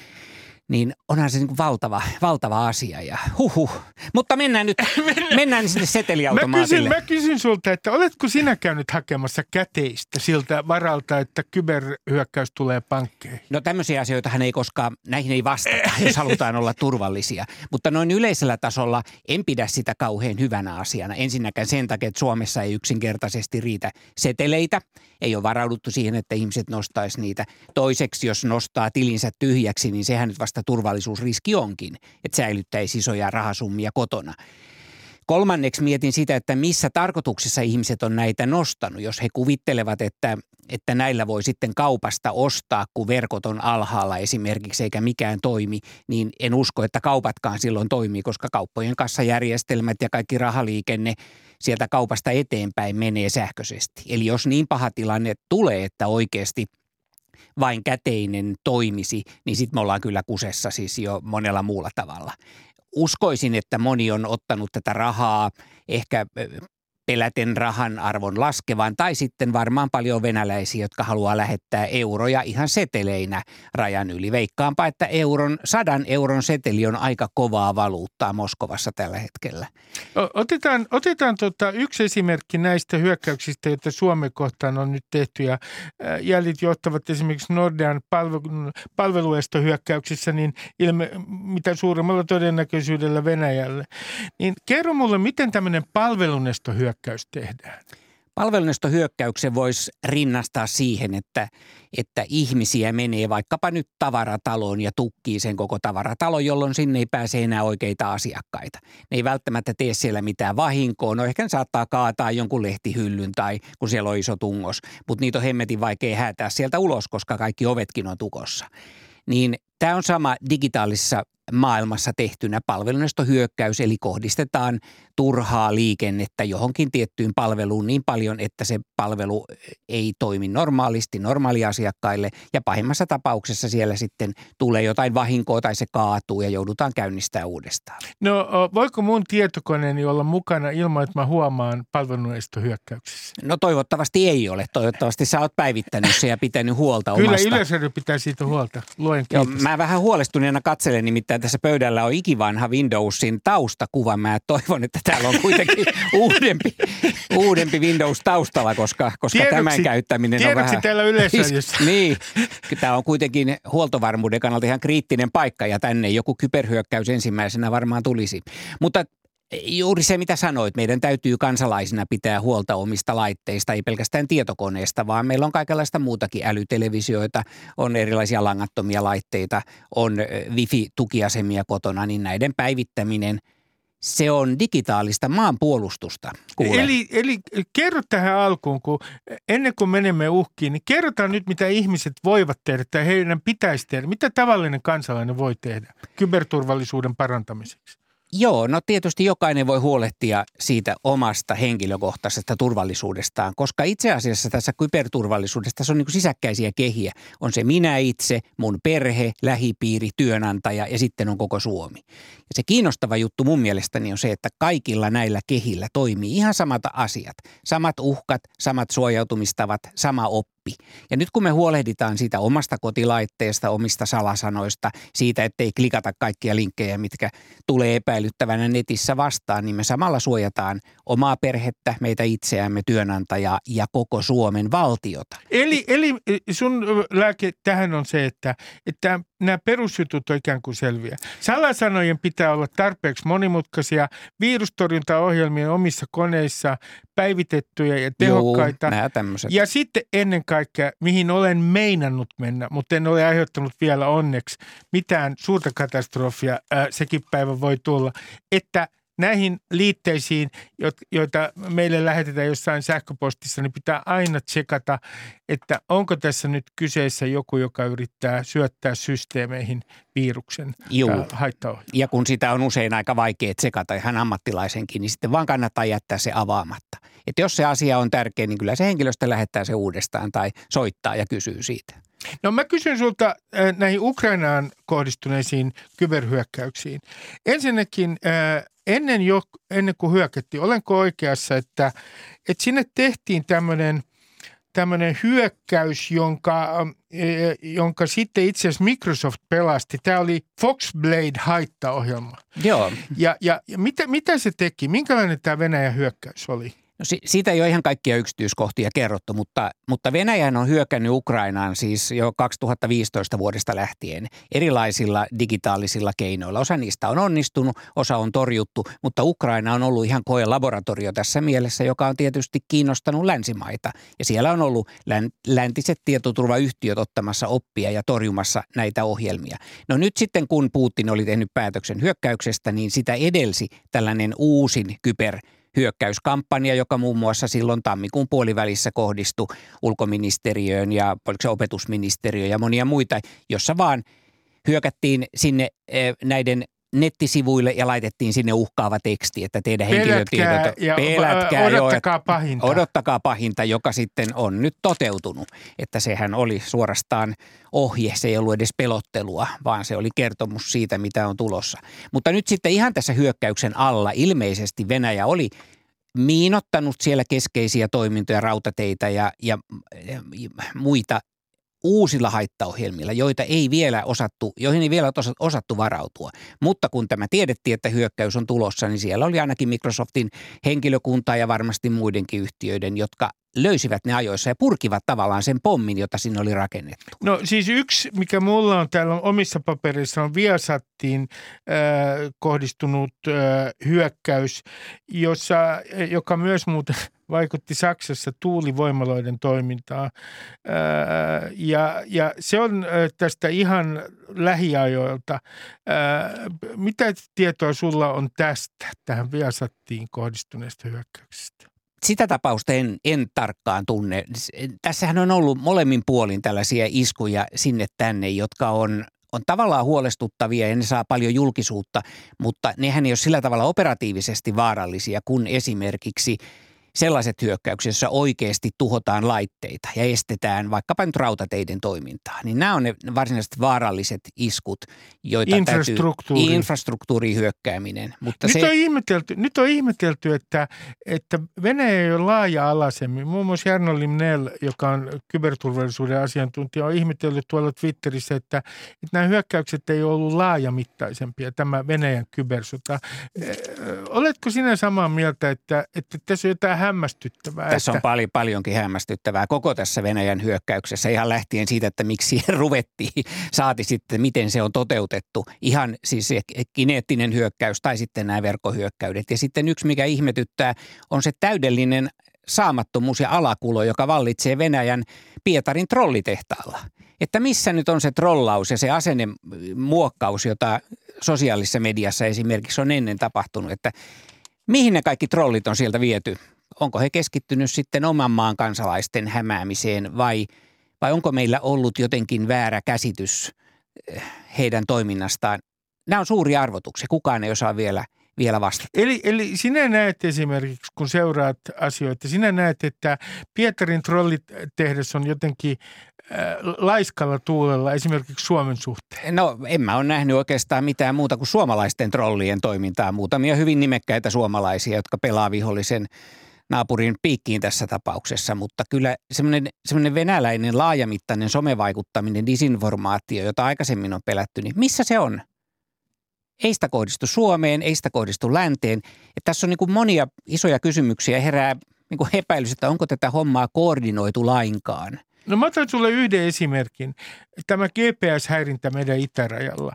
niin onhan se niin valtava, valtava asia ja huhu. Mutta mennään nyt, mennään sinne seteliautomaatille. Mä kysyn, mä kysyn sulta, että oletko sinä käynyt hakemassa käteistä siltä varalta, että kyberhyökkäys tulee pankkeihin? No tämmöisiä asioita ei koskaan, näihin ei vastata, jos halutaan olla turvallisia. Mutta noin yleisellä tasolla en pidä sitä kauhean hyvänä asiana. Ensinnäkään sen takia, että Suomessa ei yksinkertaisesti riitä seteleitä. Ei ole varauduttu siihen, että ihmiset nostaisi niitä. Toiseksi, jos nostaa tilinsä tyhjäksi, niin sehän nyt vasta turvallisuusriski onkin, että säilyttäisi isoja rahasummia kotona. Kolmanneksi mietin sitä, että missä tarkoituksessa ihmiset on näitä nostanut. Jos he kuvittelevat, että, että näillä voi sitten kaupasta ostaa, kun verkot on alhaalla esimerkiksi eikä mikään toimi, niin en usko, että kaupatkaan silloin toimii, koska kauppojen kassajärjestelmät ja kaikki rahaliikenne sieltä kaupasta eteenpäin menee sähköisesti. Eli jos niin paha tilanne tulee, että oikeasti – vain käteinen toimisi, niin sitten me ollaan kyllä kusessa siis jo monella muulla tavalla. Uskoisin, että moni on ottanut tätä rahaa ehkä peläten rahan arvon laskevan, tai sitten varmaan paljon venäläisiä, jotka haluaa lähettää euroja ihan seteleinä rajan yli. Veikkaanpa, että euron, sadan euron seteli on aika kovaa valuuttaa Moskovassa tällä hetkellä. Otetaan, otetaan tota yksi esimerkki näistä hyökkäyksistä, joita Suomen kohtaan on nyt tehty, ja jäljet johtavat esimerkiksi Nordean palvelu, palveluestohyökkäyksissä, niin ilme, mitä suurimmalla todennäköisyydellä Venäjälle. Niin kerro mulle, miten tämmöinen palvelunestohyökkäys hyökkäys tehdään? Palvelunestohyökkäyksen voisi rinnastaa siihen, että, että ihmisiä menee vaikkapa nyt tavarataloon ja tukkii sen koko tavaratalo, jolloin sinne ei pääse enää oikeita asiakkaita. Ne ei välttämättä tee siellä mitään vahinkoa. No ehkä ne saattaa kaataa jonkun lehtihyllyn tai kun siellä on iso tungos, mutta niitä on hemmetin vaikea häätää sieltä ulos, koska kaikki ovetkin on tukossa. Niin tämä on sama digitaalisessa maailmassa tehtynä palvelunestohyökkäys, eli kohdistetaan turhaa liikennettä johonkin tiettyyn palveluun niin paljon, että se palvelu ei toimi normaalisti normaaliasiakkaille ja pahimmassa tapauksessa siellä sitten tulee jotain vahinkoa tai se kaatuu ja joudutaan käynnistämään uudestaan. No voiko mun tietokoneeni olla mukana ilman, että mä huomaan palvelunestohyökkäyksessä? No toivottavasti ei ole. Toivottavasti sä oot päivittänyt se ja pitänyt huolta Kyllä omasta. Kyllä Yleisradio pitää siitä huolta. Luen Joo, mä vähän huolestuneena katselen nimittäin tässä pöydällä on ikivanha Windowsin taustakuva. Mä toivon, että täällä on kuitenkin uudempi, uudempi Windows taustalla, koska, koska tiedoksi, tämän käyttäminen on vähän... täällä yleisössä. niin, tämä on kuitenkin huoltovarmuuden kannalta ihan kriittinen paikka ja tänne joku kyberhyökkäys ensimmäisenä varmaan tulisi. Mutta Juuri se, mitä sanoit, meidän täytyy kansalaisina pitää huolta omista laitteista, ei pelkästään tietokoneesta, vaan meillä on kaikenlaista muutakin älytelevisioita, on erilaisia langattomia laitteita, on wifi-tukiasemia kotona, niin näiden päivittäminen – se on digitaalista maanpuolustusta. Eli, eli kerro tähän alkuun, kun ennen kuin menemme uhkiin, niin kerrotaan nyt, mitä ihmiset voivat tehdä tai heidän pitäisi tehdä. Mitä tavallinen kansalainen voi tehdä kyberturvallisuuden parantamiseksi? Joo, no tietysti jokainen voi huolehtia siitä omasta henkilökohtaisesta turvallisuudestaan, koska itse asiassa tässä kyberturvallisuudessa tässä on niin sisäkkäisiä kehiä. On se minä itse, mun perhe, lähipiiri, työnantaja ja sitten on koko Suomi. Ja se kiinnostava juttu mun mielestäni on se, että kaikilla näillä kehillä toimii ihan samat asiat. Samat uhkat, samat suojautumistavat, sama oppi oppi. Ja nyt kun me huolehditaan siitä omasta kotilaitteesta, omista salasanoista, siitä, ettei klikata kaikkia linkkejä, mitkä tulee epäilyttävänä netissä vastaan, niin me samalla suojataan omaa perhettä, meitä itseämme, työnantajaa ja koko Suomen valtiota. Eli, eli sun lääke tähän on se, että, että nämä perusjutut on ikään kuin selviä. Salasanojen pitää olla tarpeeksi monimutkaisia, virustorjuntaohjelmien omissa koneissa päivitettyjä ja tehokkaita. Joo, ja sitten ennen kaikkea, mihin olen meinannut mennä, mutta en ole aiheuttanut vielä onneksi mitään suurta katastrofia, äh, sekin päivä voi tulla, että – näihin liitteisiin, joita meille lähetetään jossain sähköpostissa, niin pitää aina tsekata, että onko tässä nyt kyseessä joku, joka yrittää syöttää systeemeihin viruksen haittaohjelmaa. Ja kun sitä on usein aika vaikea tsekata ihan ammattilaisenkin, niin sitten vaan kannattaa jättää se avaamatta. Että jos se asia on tärkeä, niin kyllä se henkilöstö lähettää se uudestaan tai soittaa ja kysyy siitä. No mä kysyn sulta äh, näihin Ukrainaan kohdistuneisiin kyberhyökkäyksiin. Ensinnäkin äh, ennen, jo, ennen kuin hyökättiin, olenko oikeassa, että, että sinne tehtiin tämmöinen tämmöinen hyökkäys, jonka, äh, jonka sitten itse asiassa Microsoft pelasti. Tämä oli Foxblade-haittaohjelma. Joo. Ja, ja, ja mitä, mitä se teki? Minkälainen tämä Venäjän hyökkäys oli? No si- siitä ei ole ihan kaikkia yksityiskohtia kerrottu, mutta, mutta Venäjän on hyökännyt Ukrainaan siis jo 2015 vuodesta lähtien erilaisilla digitaalisilla keinoilla. Osa niistä on onnistunut, osa on torjuttu, mutta Ukraina on ollut ihan koe laboratorio tässä mielessä, joka on tietysti kiinnostanut länsimaita. Ja siellä on ollut läntiset tietoturvayhtiöt ottamassa oppia ja torjumassa näitä ohjelmia. No nyt sitten kun Putin oli tehnyt päätöksen hyökkäyksestä, niin sitä edelsi tällainen uusin kyber hyökkäyskampanja, joka muun muassa silloin tammikuun puolivälissä kohdistui ulkoministeriöön ja oliko se opetusministeriöön ja monia muita, jossa vaan hyökättiin sinne eh, näiden nettisivuille ja laitettiin sinne uhkaava teksti, että teidän henkilötiedot... Ja pelätkää odottakaa jo, pahinta. Odottakaa pahinta, joka sitten on nyt toteutunut. Että sehän oli suorastaan ohje, se ei ollut edes pelottelua, vaan se oli kertomus siitä, mitä on tulossa. Mutta nyt sitten ihan tässä hyökkäyksen alla ilmeisesti Venäjä oli miinottanut siellä keskeisiä toimintoja, rautateitä ja, ja, ja muita uusilla haittaohjelmilla, joita ei vielä osattu, joihin ei vielä osattu varautua. Mutta kun tämä tiedettiin, että hyökkäys on tulossa, niin siellä oli ainakin Microsoftin henkilökuntaa ja varmasti muidenkin yhtiöiden, jotka löysivät ne ajoissa ja purkivat tavallaan sen pommin, jota sinne oli rakennettu. No siis yksi, mikä mulla on täällä omissa paperissa, on Viasattiin äh, kohdistunut äh, hyökkäys, jossa, joka myös muuten vaikutti Saksassa tuulivoimaloiden toimintaan. Äh, ja, ja se on äh, tästä ihan lähiajoilta. Äh, mitä tietoa sulla on tästä, tähän Viasattiin kohdistuneesta hyökkäyksestä? sitä tapausta en, en tarkkaan tunne. Tässähän on ollut molemmin puolin tällaisia iskuja sinne tänne, jotka on, on tavallaan huolestuttavia ja ne saa paljon julkisuutta, mutta nehän ei ole sillä tavalla operatiivisesti vaarallisia kuin esimerkiksi – sellaiset hyökkäykset, joissa oikeasti tuhotaan laitteita ja estetään vaikkapa nyt rautateiden toimintaa, niin nämä on ne varsinaiset vaaralliset iskut, joita Infrastruktuuri. täytyy, infrastruktuurihyökkääminen. Mutta nyt, se, on ihmetelty, nyt on ihmetelty, että, että Venäjä ei ole laaja-alaisemmin. Muun muassa Jarno Limnell, joka on kyberturvallisuuden asiantuntija, on ihmetellyt tuolla Twitterissä, että, että nämä hyökkäykset ei ole ollut laajamittaisempia, tämä Venäjän kybersota. Oletko sinä samaa mieltä, että, että tässä on jotain hämmästyttävää. Tässä että... on paljon, paljonkin hämmästyttävää koko tässä Venäjän hyökkäyksessä. Ihan lähtien siitä, että miksi ruvettiin, saati sitten, miten se on toteutettu. Ihan siis kineettinen hyökkäys tai sitten nämä verkkohyökkäydet. Ja sitten yksi, mikä ihmetyttää, on se täydellinen saamattomuus ja alakulo, joka vallitsee Venäjän Pietarin trollitehtaalla. Että missä nyt on se trollaus ja se asennemuokkaus, jota sosiaalisessa mediassa esimerkiksi on ennen tapahtunut, että mihin ne kaikki trollit on sieltä viety onko he keskittynyt sitten oman maan kansalaisten hämäämiseen vai, vai onko meillä ollut jotenkin väärä käsitys eh, heidän toiminnastaan. Nämä on suuria arvotuksia. Kukaan ei osaa vielä, vielä vastata. Eli, eli sinä näet esimerkiksi, kun seuraat asioita, sinä näet, että Pietarin trollitehdas on jotenkin äh, laiskalla tuulella esimerkiksi Suomen suhteen? No en mä ole nähnyt oikeastaan mitään muuta kuin suomalaisten trollien toimintaa. Muutamia hyvin nimekkäitä suomalaisia, jotka pelaa vihollisen naapurin piikkiin tässä tapauksessa, mutta kyllä semmoinen, semmoinen venäläinen laajamittainen somevaikuttaminen, disinformaatio, jota aikaisemmin on pelätty, niin missä se on? Ei sitä kohdistu Suomeen, ei sitä kohdistu länteen. Että tässä on niin kuin monia isoja kysymyksiä herää niin kuin epäilys, että onko tätä hommaa koordinoitu lainkaan. No mä otan sulle yhden esimerkin. Tämä GPS-häirintä meidän itärajalla.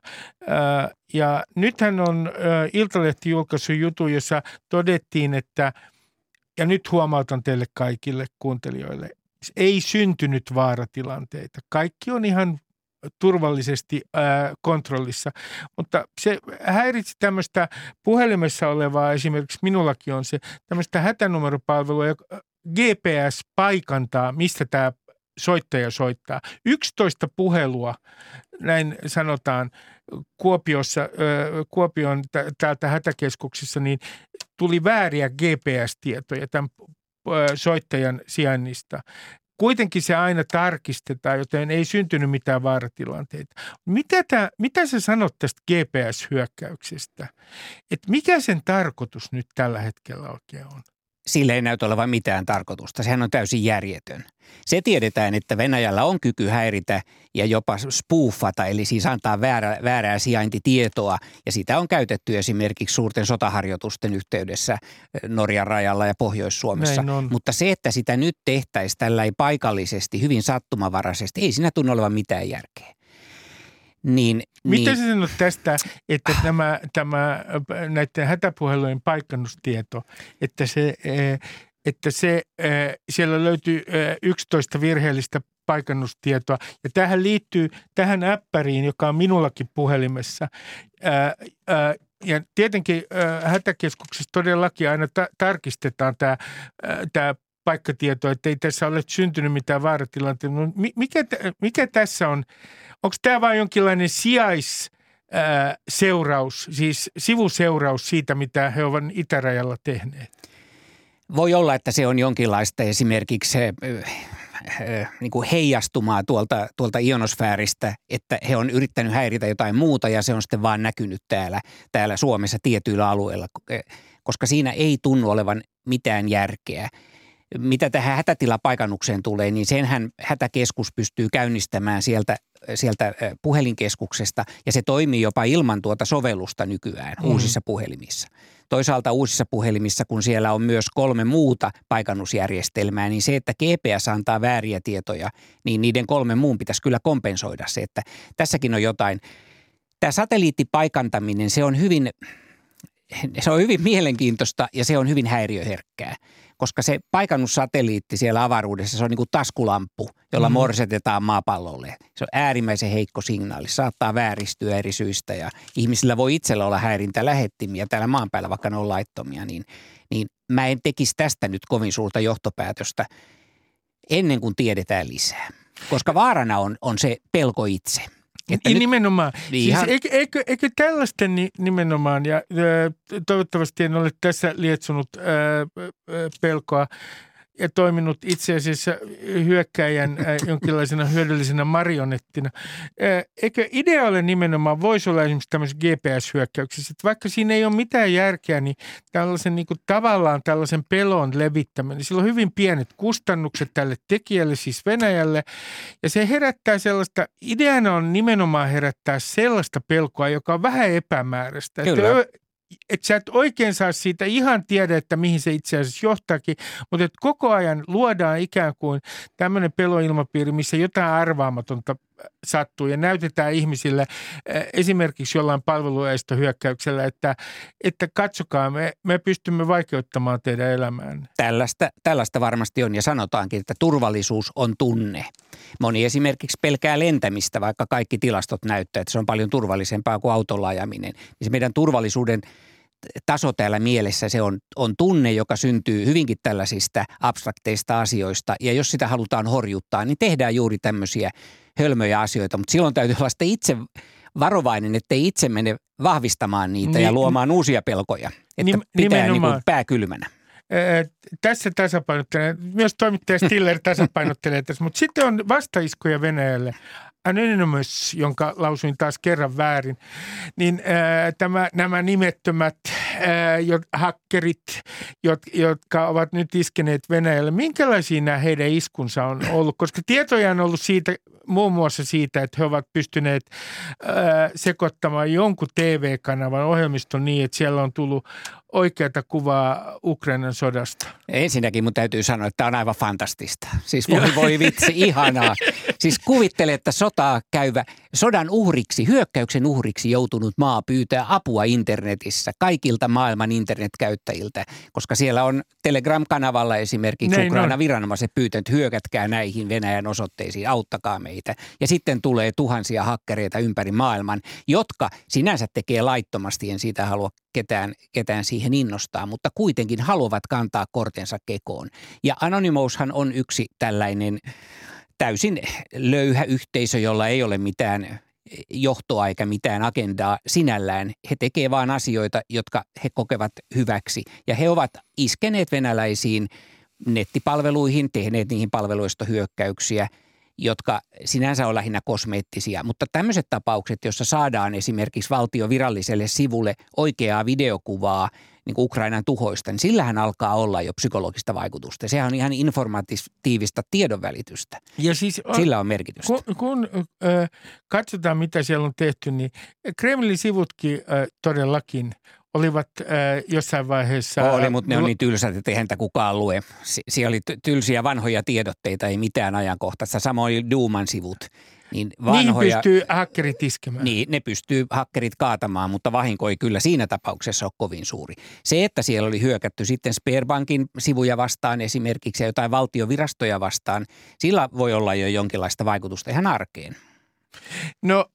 Ja nythän on Iltalehti julkaissut jutun, jossa todettiin, että, ja nyt huomautan teille kaikille kuuntelijoille, ei syntynyt vaaratilanteita. Kaikki on ihan turvallisesti ää, kontrollissa. Mutta se häiritsi tämmöistä puhelimessa olevaa, esimerkiksi minullakin on se, tämmöistä hätänumeropalvelua, joka GPS paikantaa, mistä tämä soittaja soittaa. 11 puhelua, näin sanotaan, Kuopiossa, Kuopion täältä hätäkeskuksessa, niin tuli vääriä GPS-tietoja tämän soittajan sijainnista. Kuitenkin se aina tarkistetaan, joten ei syntynyt mitään vaaratilanteita. Mitä, tämä, mitä sä sanot tästä GPS-hyökkäyksestä? Et mikä sen tarkoitus nyt tällä hetkellä oikein on? Sillä ei näytä olevan mitään tarkoitusta. Sehän on täysin järjetön. Se tiedetään, että Venäjällä on kyky häiritä ja jopa spoofata, eli siis antaa väärä, väärää sijaintitietoa. Ja sitä on käytetty esimerkiksi suurten sotaharjoitusten yhteydessä eh, Norjan rajalla ja Pohjois-Suomessa. Mutta se, että sitä nyt tehtäisiin tällä ei paikallisesti, hyvin sattumavaraisesti, ei siinä tunnu olevan mitään järkeä. Niin, Mitä niin, sä sanot tästä, että tämä, tämä, näiden hätäpuhelujen paikkannustieto, että se, eh, että se, eh, siellä löytyy 11 eh, virheellistä paikannustietoa. Ja tähän liittyy tähän äppäriin, joka on minullakin puhelimessa. Ja tietenkin hätäkeskuksessa todellakin aina ta- tarkistetaan tämä, tämä paikkatieto, että ei tässä ole syntynyt mitään vaaratilanteita. Mikä, mikä tässä on Onko tämä vain jonkinlainen sijais seuraus, siis sivuseuraus siitä, mitä he ovat itärajalla tehneet? Voi olla, että se on jonkinlaista esimerkiksi niin kuin heijastumaa tuolta, tuolta ionosfääristä, että he on yrittänyt häiritä jotain muuta ja se on sitten vaan näkynyt täällä, täällä Suomessa tietyillä alueilla, koska siinä ei tunnu olevan mitään järkeä. Mitä tähän hätätilapaikannukseen tulee, niin senhän hätäkeskus pystyy käynnistämään sieltä sieltä puhelinkeskuksesta ja se toimii jopa ilman tuota sovellusta nykyään mm. uusissa puhelimissa. Toisaalta uusissa puhelimissa, kun siellä on myös kolme muuta paikannusjärjestelmää, niin se, että GPS antaa vääriä tietoja, niin niiden kolme muun pitäisi kyllä kompensoida se, että tässäkin on jotain. Tämä satelliittipaikantaminen, se on hyvin, se on hyvin mielenkiintoista ja se on hyvin häiriöherkkää koska se paikannussatelliitti siellä avaruudessa, se on niin kuin taskulamppu, jolla mm. morsetetaan maapallolle. Se on äärimmäisen heikko signaali, saattaa vääristyä eri syistä ja ihmisillä voi itsellä olla häirintälähettimiä täällä maan päällä, vaikka ne on laittomia, niin, niin mä en tekisi tästä nyt kovin suurta johtopäätöstä ennen kuin tiedetään lisää. Koska vaarana on, on se pelko itse – että nyt, nimenomaan. Niin siis eikö, eikö, eikö tällaisten nimenomaan, ja toivottavasti en ole tässä lietsonut ää, pelkoa, ja toiminut itse asiassa hyökkäjän jonkinlaisena hyödyllisenä marionettina. Eikö idea ole nimenomaan, voisi olla esimerkiksi tämmöisessä GPS-hyökkäyksessä, että vaikka siinä ei ole mitään järkeä, niin tällaisen niin kuin tavallaan tällaisen pelon levittäminen, sillä on hyvin pienet kustannukset tälle tekijälle, siis Venäjälle, ja se herättää sellaista, ideana on nimenomaan herättää sellaista pelkoa, joka on vähän epämääräistä. Kyllä. Että että sä et oikein saa siitä ihan tiedä, että mihin se itse asiassa johtaakin, mutta koko ajan luodaan ikään kuin tämmöinen peloilmapiiri, missä jotain arvaamatonta sattuu ja näytetään ihmisille esimerkiksi jollain hyökkäyksellä, että, että katsokaa, me, me pystymme vaikeuttamaan teidän elämään. Tällaista, tällaista varmasti on ja sanotaankin, että turvallisuus on tunne. Moni esimerkiksi pelkää lentämistä, vaikka kaikki tilastot näyttää, että se on paljon turvallisempaa kuin autolla ajaminen. Niin se meidän turvallisuuden taso täällä mielessä, se on, on tunne, joka syntyy hyvinkin tällaisista abstrakteista asioista. Ja jos sitä halutaan horjuttaa, niin tehdään juuri tämmöisiä hölmöjä asioita, mutta silloin täytyy olla sitten itse varovainen, ettei itse mene vahvistamaan niitä niin, ja luomaan uusia pelkoja. Että nim, pitää niin kuin pää kylmänä. tässä tasapainottelee, myös toimittaja Stiller tasapainottelee tässä, mutta sitten on vastaiskuja Venäjälle. Anonymous, jonka lausuin taas kerran väärin, niin ää, tämä, nämä nimettömät hakkerit, jotka ovat nyt iskeneet Venäjälle, minkälaisia nämä heidän iskunsa on ollut? Koska tietoja on ollut siitä, muun muassa siitä, että he ovat pystyneet sekoittamaan jonkun TV-kanavan ohjelmiston niin, että siellä on tullut oikeata kuvaa Ukrainan sodasta? Ensinnäkin mun täytyy sanoa, että tämä on aivan fantastista. Siis voi voi vitsi, ihanaa. Siis kuvittele, että sotaa käyvä, sodan uhriksi, hyökkäyksen uhriksi joutunut maa pyytää apua internetissä kaikilta maailman internetkäyttäjiltä, koska siellä on Telegram-kanavalla esimerkiksi Näin Ukraina on. viranomaiset pyytänyt hyökätkää näihin Venäjän osoitteisiin, auttakaa meitä. Ja sitten tulee tuhansia hakkereita ympäri maailman, jotka sinänsä tekee laittomasti, en siitä halua ketään, ketään siihen innostaa, mutta kuitenkin haluavat kantaa kortensa kekoon. Ja Anonymoushan on yksi tällainen täysin löyhä yhteisö, jolla ei ole mitään johtoa eikä mitään agendaa sinällään. He tekevät vain asioita, jotka he kokevat hyväksi. Ja he ovat iskeneet venäläisiin nettipalveluihin, tehneet niihin palveluista hyökkäyksiä – jotka sinänsä on lähinnä kosmeettisia. Mutta tämmöiset tapaukset, joissa saadaan esimerkiksi valtio viralliselle sivulle oikeaa videokuvaa niin kuin Ukrainan tuhoista, niin sillähän alkaa olla jo psykologista vaikutusta. Sehän on ihan informatiivista tiedonvälitystä. Ja siis, Sillä on merkitystä. Kun, kun äh, katsotaan, mitä siellä on tehty, niin Kremlin sivutkin äh, todellakin olivat äh, jossain vaiheessa... Oli, mutta ne on niin tylsät, että eihän kukaan lue. Sie- siellä oli tylsiä vanhoja tiedotteita, ei mitään ajankohtaista. Samoin Duuman sivut. Niin vanhoja, Niihin pystyy hakkerit iskemään. Niin, ne pystyy hakkerit kaatamaan, mutta vahinko ei kyllä siinä tapauksessa ole kovin suuri. Se, että siellä oli hyökätty sitten Sperbankin sivuja vastaan esimerkiksi ja jotain valtiovirastoja vastaan, sillä voi olla jo jonkinlaista vaikutusta ihan arkeen. No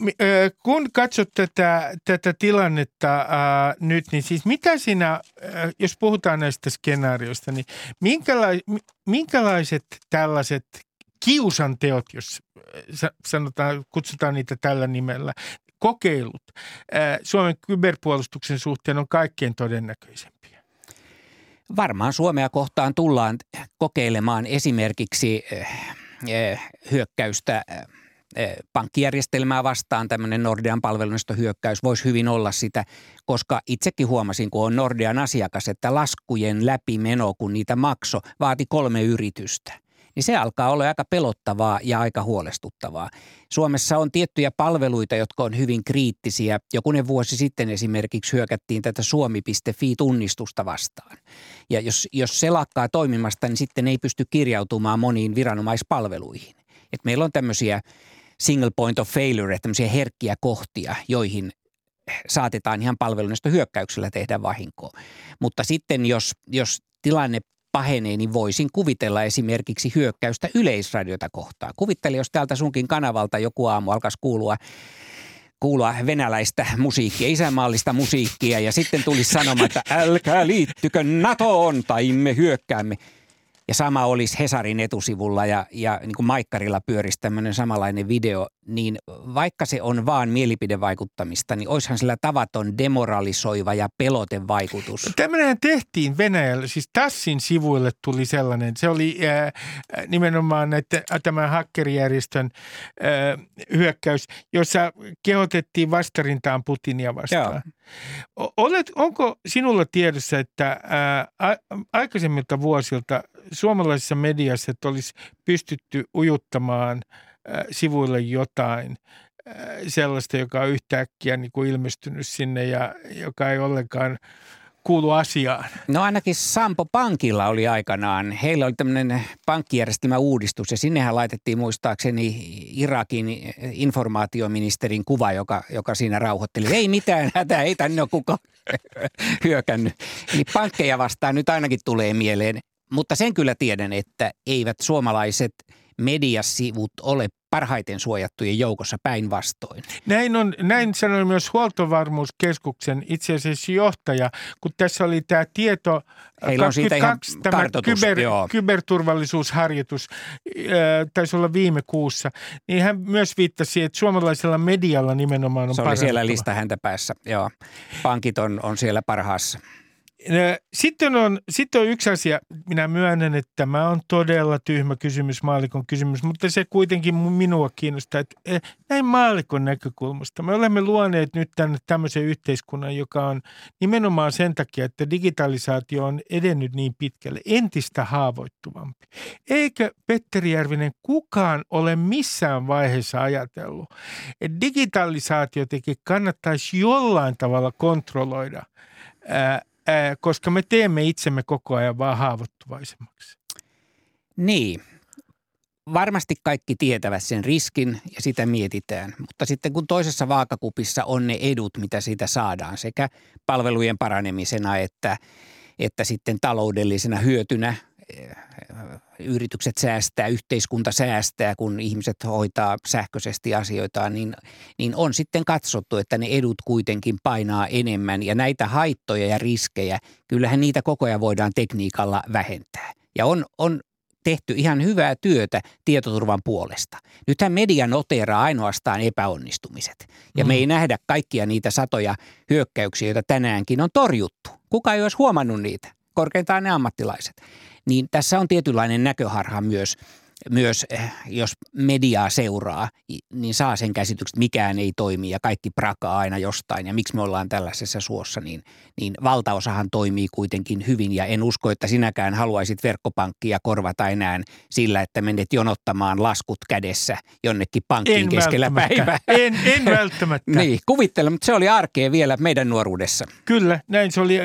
kun katsot tätä, tätä tilannetta ää, nyt, niin siis mitä sinä, ää, jos puhutaan näistä skenaarioista, niin minkälai, minkälaiset tällaiset kiusanteot, jos sanotaan, kutsutaan niitä tällä nimellä, kokeilut ää, Suomen kyberpuolustuksen suhteen on kaikkein todennäköisempiä? Varmaan Suomea kohtaan tullaan kokeilemaan esimerkiksi hyökkäystä – pankkijärjestelmää vastaan tämmöinen Nordean hyökkäys voisi hyvin olla sitä, koska itsekin huomasin, kun on Nordean asiakas, että laskujen läpimeno, kun niitä makso, vaati kolme yritystä. Niin se alkaa olla aika pelottavaa ja aika huolestuttavaa. Suomessa on tiettyjä palveluita, jotka on hyvin kriittisiä. Jokunen vuosi sitten esimerkiksi hyökättiin tätä suomi.fi-tunnistusta vastaan. Ja jos, jos se lakkaa toimimasta, niin sitten ei pysty kirjautumaan moniin viranomaispalveluihin. Et meillä on tämmöisiä single point of failure, tämmöisiä herkkiä kohtia, joihin saatetaan ihan palvelunnista hyökkäyksellä tehdä vahinkoa. Mutta sitten jos, jos tilanne pahenee, niin voisin kuvitella esimerkiksi hyökkäystä yleisradiota kohtaan. Kuvittele, jos täältä sunkin kanavalta joku aamu alkaisi kuulua kuulua venäläistä musiikkia, isänmaallista musiikkia ja sitten tulisi sanomaan, että älkää liittykö NATOon tai me hyökkäämme – ja sama olisi Hesarin etusivulla ja, ja niin kuin Maikkarilla pyörisi tämmöinen samanlainen video, niin vaikka se on vaan mielipidevaikuttamista, niin olisihan sillä tavaton demoralisoiva ja pelotevaikutus. Tämmöinen tehtiin Venäjällä, siis Tassin sivuille tuli sellainen. Se oli äh, nimenomaan näiden, tämän hakkerijärjestön äh, hyökkäys, jossa kehotettiin vastarintaan Putinia vastaan. Joo. Olet, onko sinulla tiedossa, että äh, aikaisemmilta vuosilta suomalaisessa mediassa, että olisi pystytty ujuttamaan äh, sivuille jotain sellaista, joka on yhtäkkiä niin kuin ilmestynyt sinne ja joka ei ollenkaan kuulu asiaan? No ainakin Sampo Pankilla oli aikanaan. Heillä oli tämmöinen pankkijärjestelmäuudistus ja sinnehän laitettiin muistaakseni Irakin informaatioministerin kuva, joka, joka siinä rauhoitteli. Ei mitään hätää, ei tänne ole kukaan hyökännyt. Eli pankkeja vastaan nyt ainakin tulee mieleen mutta sen kyllä tiedän, että eivät suomalaiset mediasivut ole parhaiten suojattujen joukossa päinvastoin. Näin, on, näin sanoi myös Huoltovarmuuskeskuksen itse asiassa johtaja, kun tässä oli tämä tieto Heillä on siitä ihan tämä kyber, kyberturvallisuusharjoitus, äh, taisi olla viime kuussa, niin hän myös viittasi, että suomalaisella medialla nimenomaan on Se oli siellä lista häntä päässä, joo. Pankit on, on siellä parhaassa. Sitten on, sitten on yksi asia, minä myönnän, että tämä on todella tyhmä kysymys, maalikon kysymys, mutta se kuitenkin minua kiinnostaa, että näin maalikon näkökulmasta. Me olemme luoneet nyt tänne tämmöisen yhteiskunnan, joka on nimenomaan sen takia, että digitalisaatio on edennyt niin pitkälle, entistä haavoittuvampi. Eikö Petteri Järvinen kukaan ole missään vaiheessa ajatellut, että digitalisaatio teki kannattaisi jollain tavalla kontrolloida – koska me teemme itsemme koko ajan vaan haavoittuvaisemmaksi. Niin. Varmasti kaikki tietävät sen riskin ja sitä mietitään, mutta sitten kun toisessa vaakakupissa on ne edut, mitä siitä saadaan sekä palvelujen paranemisena että, että sitten taloudellisena hyötynä yritykset säästää, yhteiskunta säästää, kun ihmiset hoitaa sähköisesti asioitaan, niin, niin on sitten katsottu, että ne edut kuitenkin painaa enemmän ja näitä haittoja ja riskejä, kyllähän niitä koko ajan voidaan tekniikalla vähentää. Ja on, on tehty ihan hyvää työtä tietoturvan puolesta. Nythän media noteraa ainoastaan epäonnistumiset. Ja mm. me ei nähdä kaikkia niitä satoja hyökkäyksiä, joita tänäänkin on torjuttu. Kuka ei olisi huomannut niitä? Korkeintaan ne ammattilaiset niin tässä on tietynlainen näköharha myös myös eh, jos mediaa seuraa, niin saa sen käsityksen, että mikään ei toimi ja kaikki prakaa aina jostain ja miksi me ollaan tällaisessa suossa, niin, niin valtaosahan toimii kuitenkin hyvin ja en usko, että sinäkään haluaisit verkkopankkia korvata enää sillä, että menet jonottamaan laskut kädessä jonnekin pankkiin en keskellä päivää. En, en välttämättä. niin, kuvittele, mutta se oli arkea vielä meidän nuoruudessa. Kyllä, näin se oli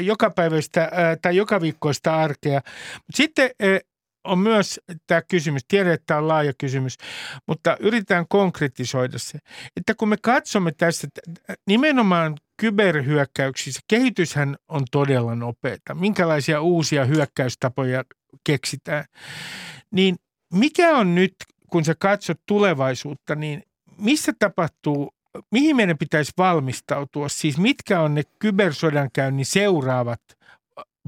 joka päivästä tai joka viikkoista arkea. Sitten on myös tämä kysymys, tiedän, että tämä on laaja kysymys, mutta yritetään konkretisoida se, että kun me katsomme tässä nimenomaan kyberhyökkäyksissä, kehityshän on todella nopeata. Minkälaisia uusia hyökkäystapoja keksitään, niin mikä on nyt, kun sä katsot tulevaisuutta, niin missä tapahtuu mihin meidän pitäisi valmistautua? Siis mitkä on ne kybersodankäynnin seuraavat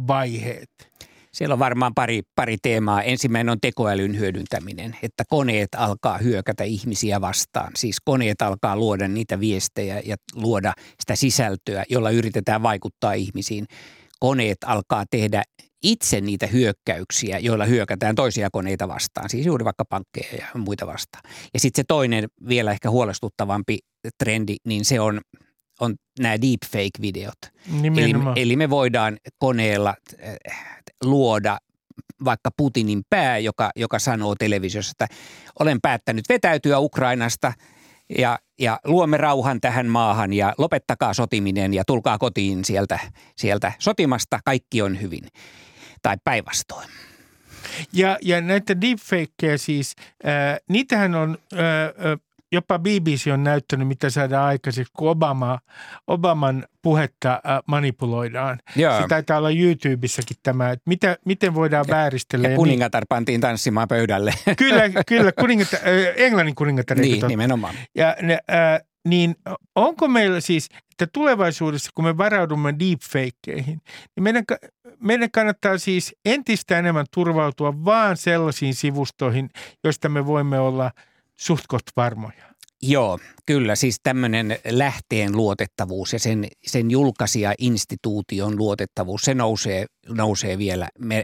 vaiheet? Siellä on varmaan pari, pari teemaa. Ensimmäinen on tekoälyn hyödyntäminen, että koneet alkaa hyökätä ihmisiä vastaan. Siis koneet alkaa luoda niitä viestejä ja luoda sitä sisältöä, jolla yritetään vaikuttaa ihmisiin. Koneet alkaa tehdä itse niitä hyökkäyksiä, joilla hyökätään toisia koneita vastaan, siis juuri vaikka pankkeja ja muita vastaan. Ja sitten se toinen vielä ehkä huolestuttavampi trendi, niin se on on nämä deepfake-videot. Eli, eli me voidaan koneella luoda vaikka Putinin pää, joka, joka sanoo televisiossa, että olen päättänyt vetäytyä Ukrainasta ja, ja luomme rauhan tähän maahan ja lopettakaa sotiminen ja tulkaa kotiin sieltä, sieltä sotimasta, kaikki on hyvin. Tai päinvastoin. Ja, ja näitä deepfakeja siis, äh, niitähän on äh, jopa BBC on näyttänyt, mitä saadaan aikaiseksi, kun Obama, Obaman puhetta äh, manipuloidaan. Joo. Se taitaa olla YouTubessakin tämä, että mitä, miten voidaan ja, vääristellä. Ja, ja kuningatar niin, pantiin tanssimaan pöydälle. Kyllä, kyllä kuningatar, äh, Englannin kuningatar. Niin, nimenomaan. Ja ne, äh, niin onko meillä siis, että tulevaisuudessa kun me varaudumme deepfakeihin, niin meidän, meidän kannattaa siis entistä enemmän turvautua vaan sellaisiin sivustoihin, joista me voimme olla – suht varmoja. Joo, kyllä. Siis tämmöinen lähteen luotettavuus ja sen, sen julkaisija-instituution luotettavuus, se nousee, nousee vielä me,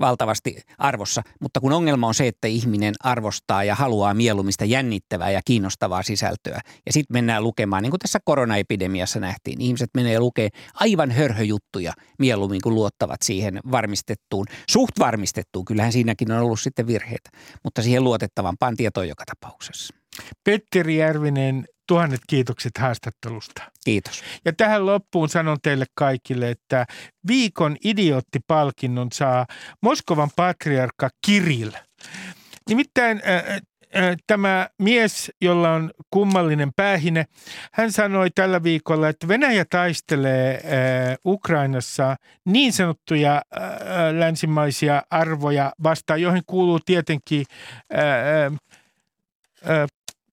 valtavasti arvossa. Mutta kun ongelma on se, että ihminen arvostaa ja haluaa mieluumista jännittävää ja kiinnostavaa sisältöä. Ja sitten mennään lukemaan, niin kuin tässä koronaepidemiassa nähtiin, ihmiset menee lukemaan aivan hörhöjuttuja mieluummin kuin luottavat siihen varmistettuun, suht varmistettuun. Kyllähän siinäkin on ollut sitten virheitä, mutta siihen luotettavampaan tietoon joka tapauksessa. Petteri Järvinen, tuhannet kiitokset haastattelusta. Kiitos. Ja tähän loppuun sanon teille kaikille, että viikon idioottipalkinnon saa Moskovan patriarkka Kirill. Nimittäin äh, tämä mies, jolla on kummallinen päähine, hän sanoi tällä viikolla, että Venäjä taistelee Ukrainassa niin sanottuja länsimaisia arvoja vastaan, joihin kuuluu tietenkin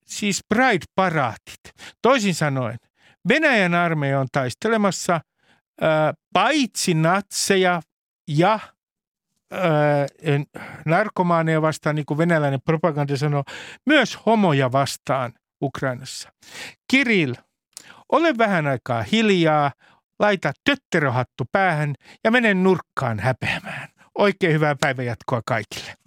siis Pride-paraatit. Toisin sanoen, Venäjän armeija on taistelemassa paitsi natseja ja ää, narkomaaneja vastaan, niin kuin venäläinen propaganda sanoo, myös homoja vastaan Ukrainassa. Kirill, ole vähän aikaa hiljaa, laita tötteröhattu päähän ja mene nurkkaan häpeämään. Oikein hyvää päivänjatkoa kaikille.